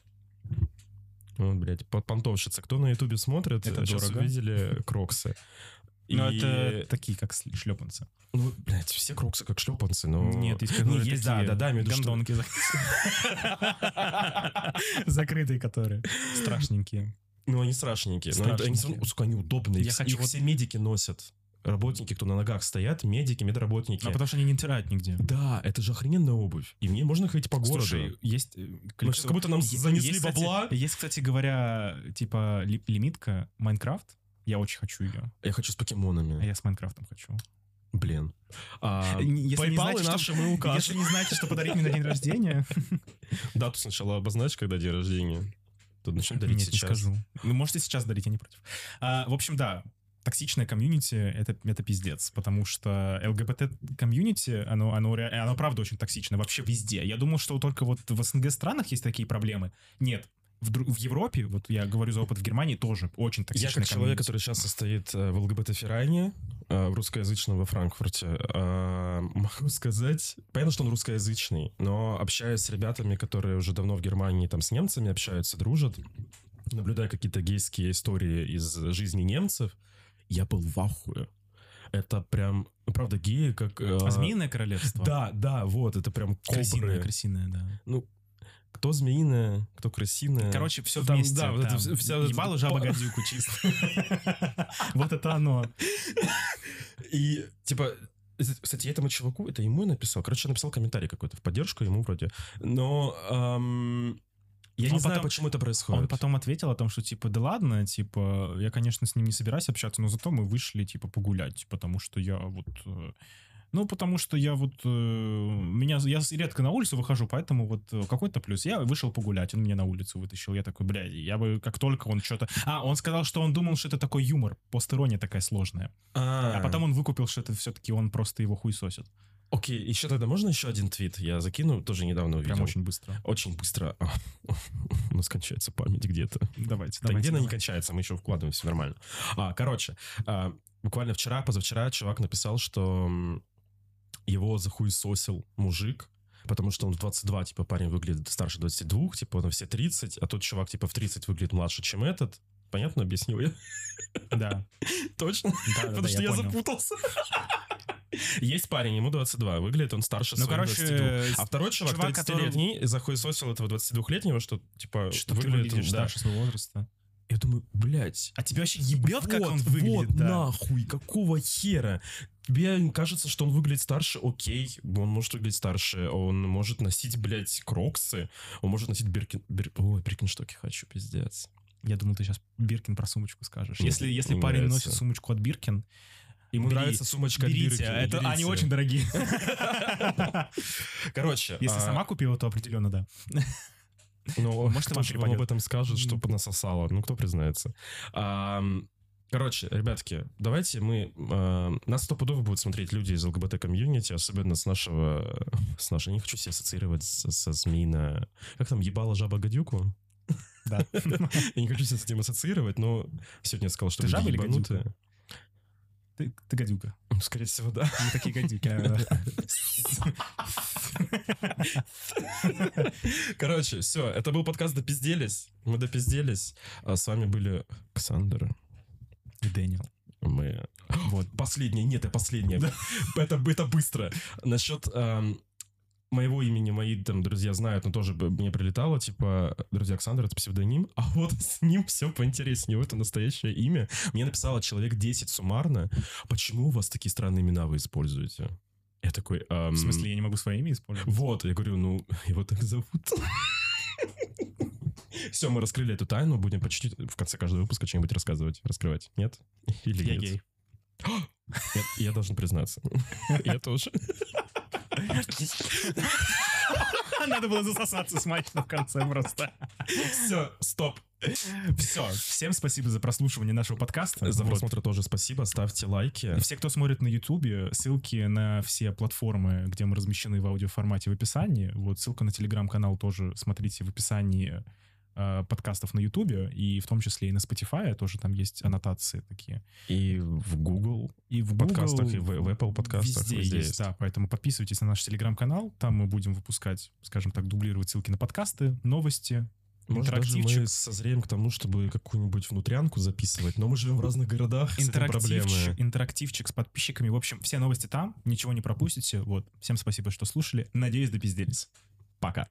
Вот, блядь, понтовщица. Кто на ютубе смотрит, Это сейчас дорого. увидели кроксы. Но И- это такие, как шлепанцы. Ну, блядь, все кроксы как шлепанцы, но... Нет, есть, которые есть, такие да, да, да, что- гондонки [laughs] закрытые, которые страшненькие. Ну, они страшненькие. Но это- они, Страшненькие. сука, они удобные. Я Их, хочу их все медики носят. Работники, кто на ногах стоят, медики, медработники. А потому что они не натирают нигде. Да, это же охрененная обувь. И в ней можно ходить по городу. Слушай, есть э, Ну, количество- как будто нам занесли есть, кстати- бабла. Есть, кстати говоря, типа ли- лимитка Майнкрафт. Я очень хочу ее. Я хочу с А покемонами. я с Майнкрафтом хочу. Блин. А, Если не PayPal знаете, и что- наши мы Если не знаете, что подарить мне на день рождения, Дату сначала обозначь, когда день рождения. Тут начнем дарить нет, не сейчас. скажу. Вы можете сейчас дарить, я не против. А, в общем, да, токсичное комьюнити это, это пиздец, потому что ЛГБТ комьюнити, оно, оно, оно правда очень токсично вообще везде. Я думал, что только вот в СНГ странах есть такие проблемы. Нет. В, в Европе, вот я говорю за опыт в Германии, тоже очень Я токсичное как человек, комьюнити. который сейчас состоит э, в ЛГБТ-Verein е, э, в русскоязычном во Франкфурте, э, могу сказать... Понятно, что он русскоязычный, но общаясь с ребятами, которые уже давно в Германии там с немцами общаются, дружат, наблюдая какие-то гейские истории из жизни немцев, я был в ахуе. Это прям, правда, геи как... э, А Змеиное королевство? Да, да, вот, это прям кобры. крысиное, да. Ну, кто змеиная, кто крысиная. Короче, все Там, вместе. да, вот это там. вс- вся Ебало жаба гадюку чисто. [laughs] Вот это оно. И, типа, кстати, я этому чуваку, это ему я написал. Короче, я написал комментарий какой-то в поддержку ему вроде. Но ам, я Он не знаю, потом- почему это происходит. Он потом ответил о том, что, типа, да ладно, типа, я, конечно, с ним не собираюсь общаться, но зато мы вышли, типа, погулять, потому что я вот... Ну, потому что я вот... э, Меня, я редко на улицу выхожу, поэтому вот э, какой-то плюс. Я вышел погулять, он меня на улицу вытащил. Я такой, блядь, я бы как только он что-то... А, он сказал, что он думал, что это такой юмор, постерония такая сложная. А потом он выкупил, что это все-таки он просто его хуй сосит. Окей, еще тогда можно еще один твит? Я закину, тоже недавно увидел. Прям очень быстро. Очень быстро. [laughs] У нас кончается память где-то. Давайте, Да где она не кончается, мы еще вкладываем, все нормально. А, короче, а, буквально вчера, позавчера чувак написал, что его захуесосил мужик, потому что он в 22, типа, парень выглядит старше 22, типа, он все 30, а тот чувак, типа, в 30 выглядит младше, чем этот. Понятно объяснил я? Да, [laughs] Точно? да, Потому да, что я понял. запутался. [laughs] Есть парень, ему 22, выглядит он старше Ну, короче, 22. А второй чувак, чувак, 30-летний, захуесосил этого 22-летнего, что, типа, Что выглядит он, старше своего возраста. Я думаю, блядь, А тебя вообще ебет, как вот, он выглядит? Вот да. нахуй, какого хера? Тебе кажется, что он выглядит старше, окей, он может выглядеть старше, он может носить, блядь, кроксы, он может носить биркин... Бир... Ой, биркинштоки хочу, пиздец. Я думал, ты сейчас Биркин про сумочку скажешь. Нет, если если парень нравится. носит сумочку от Биркин, Ему Бери- нравится сумочка от берите. Биркин, Это, они берите. очень дорогие. [laughs] Короче, Если а, сама купила, то определенно да. Ну, Может, кто вам об этом скажет, чтобы насосало? Ну, кто признается? Короче, ребятки, давайте мы... Э, нас стопудово будут смотреть люди из ЛГБТ-комьюнити, особенно с нашего... С нашего... Не хочу себя ассоциировать со, со СМИ на... Как там, ебала жаба гадюку? Да. [laughs] Я не хочу себя с этим ассоциировать, но сегодня я сказал, что Ты жаба или гадюка? Ты, ты гадюка. Ну, Скорее всего, да. Не такие гадюки. а. [laughs] Короче, все, это был подкаст «Допизделись». Мы допизделись. А с вами были Александр. И Дэниел. Мы... Вот, последнее, нет, это последнее. Это, это быстро. Насчет эм, моего имени мои там друзья знают, но тоже мне прилетало, типа, друзья Александр, это псевдоним, а вот с ним все поинтереснее, это настоящее имя. Мне написало человек 10 суммарно, почему у вас такие странные имена вы используете? Я такой... эм, В смысле, я не могу свое имя использовать? Вот, я говорю, ну, его так зовут. [laughs] Все, мы раскрыли эту тайну, будем по чуть-чуть в конце каждого выпуска что-нибудь рассказывать, раскрывать. Нет? [laughs] Или Я нет? гей. [gasps] Я, я должен признаться. [laughs] Я тоже. Надо было засосаться смачно в конце просто. Все, стоп. Все, всем спасибо за прослушивание нашего подкаста. За Вот. просмотр тоже спасибо, ставьте лайки. Все, кто смотрит на Ютубе, ссылки на все платформы, где мы размещены в аудиоформате в описании. Вот ссылка на телеграм-канал тоже смотрите в описании подкастов на Ютубе, и в том числе и на Spotify, тоже там есть аннотации такие. И в Google. И в В подкастах, Google, и в- в Apple подкастах, Везде, везде есть, есть. да. Поэтому подписывайтесь на наш телеграм-канал. Там мы будем выпускать, скажем так, дублировать ссылки на подкасты, новости, Может, даже мы созреем к тому, чтобы какую-нибудь внутрянку записывать, но мы живем в разных городах, с интерактивчик, проблемы. интерактивчик с подписчиками. В общем, все новости там, ничего не пропустите. Вот. Всем спасибо, что слушали. Надеюсь, допизделись. Пока.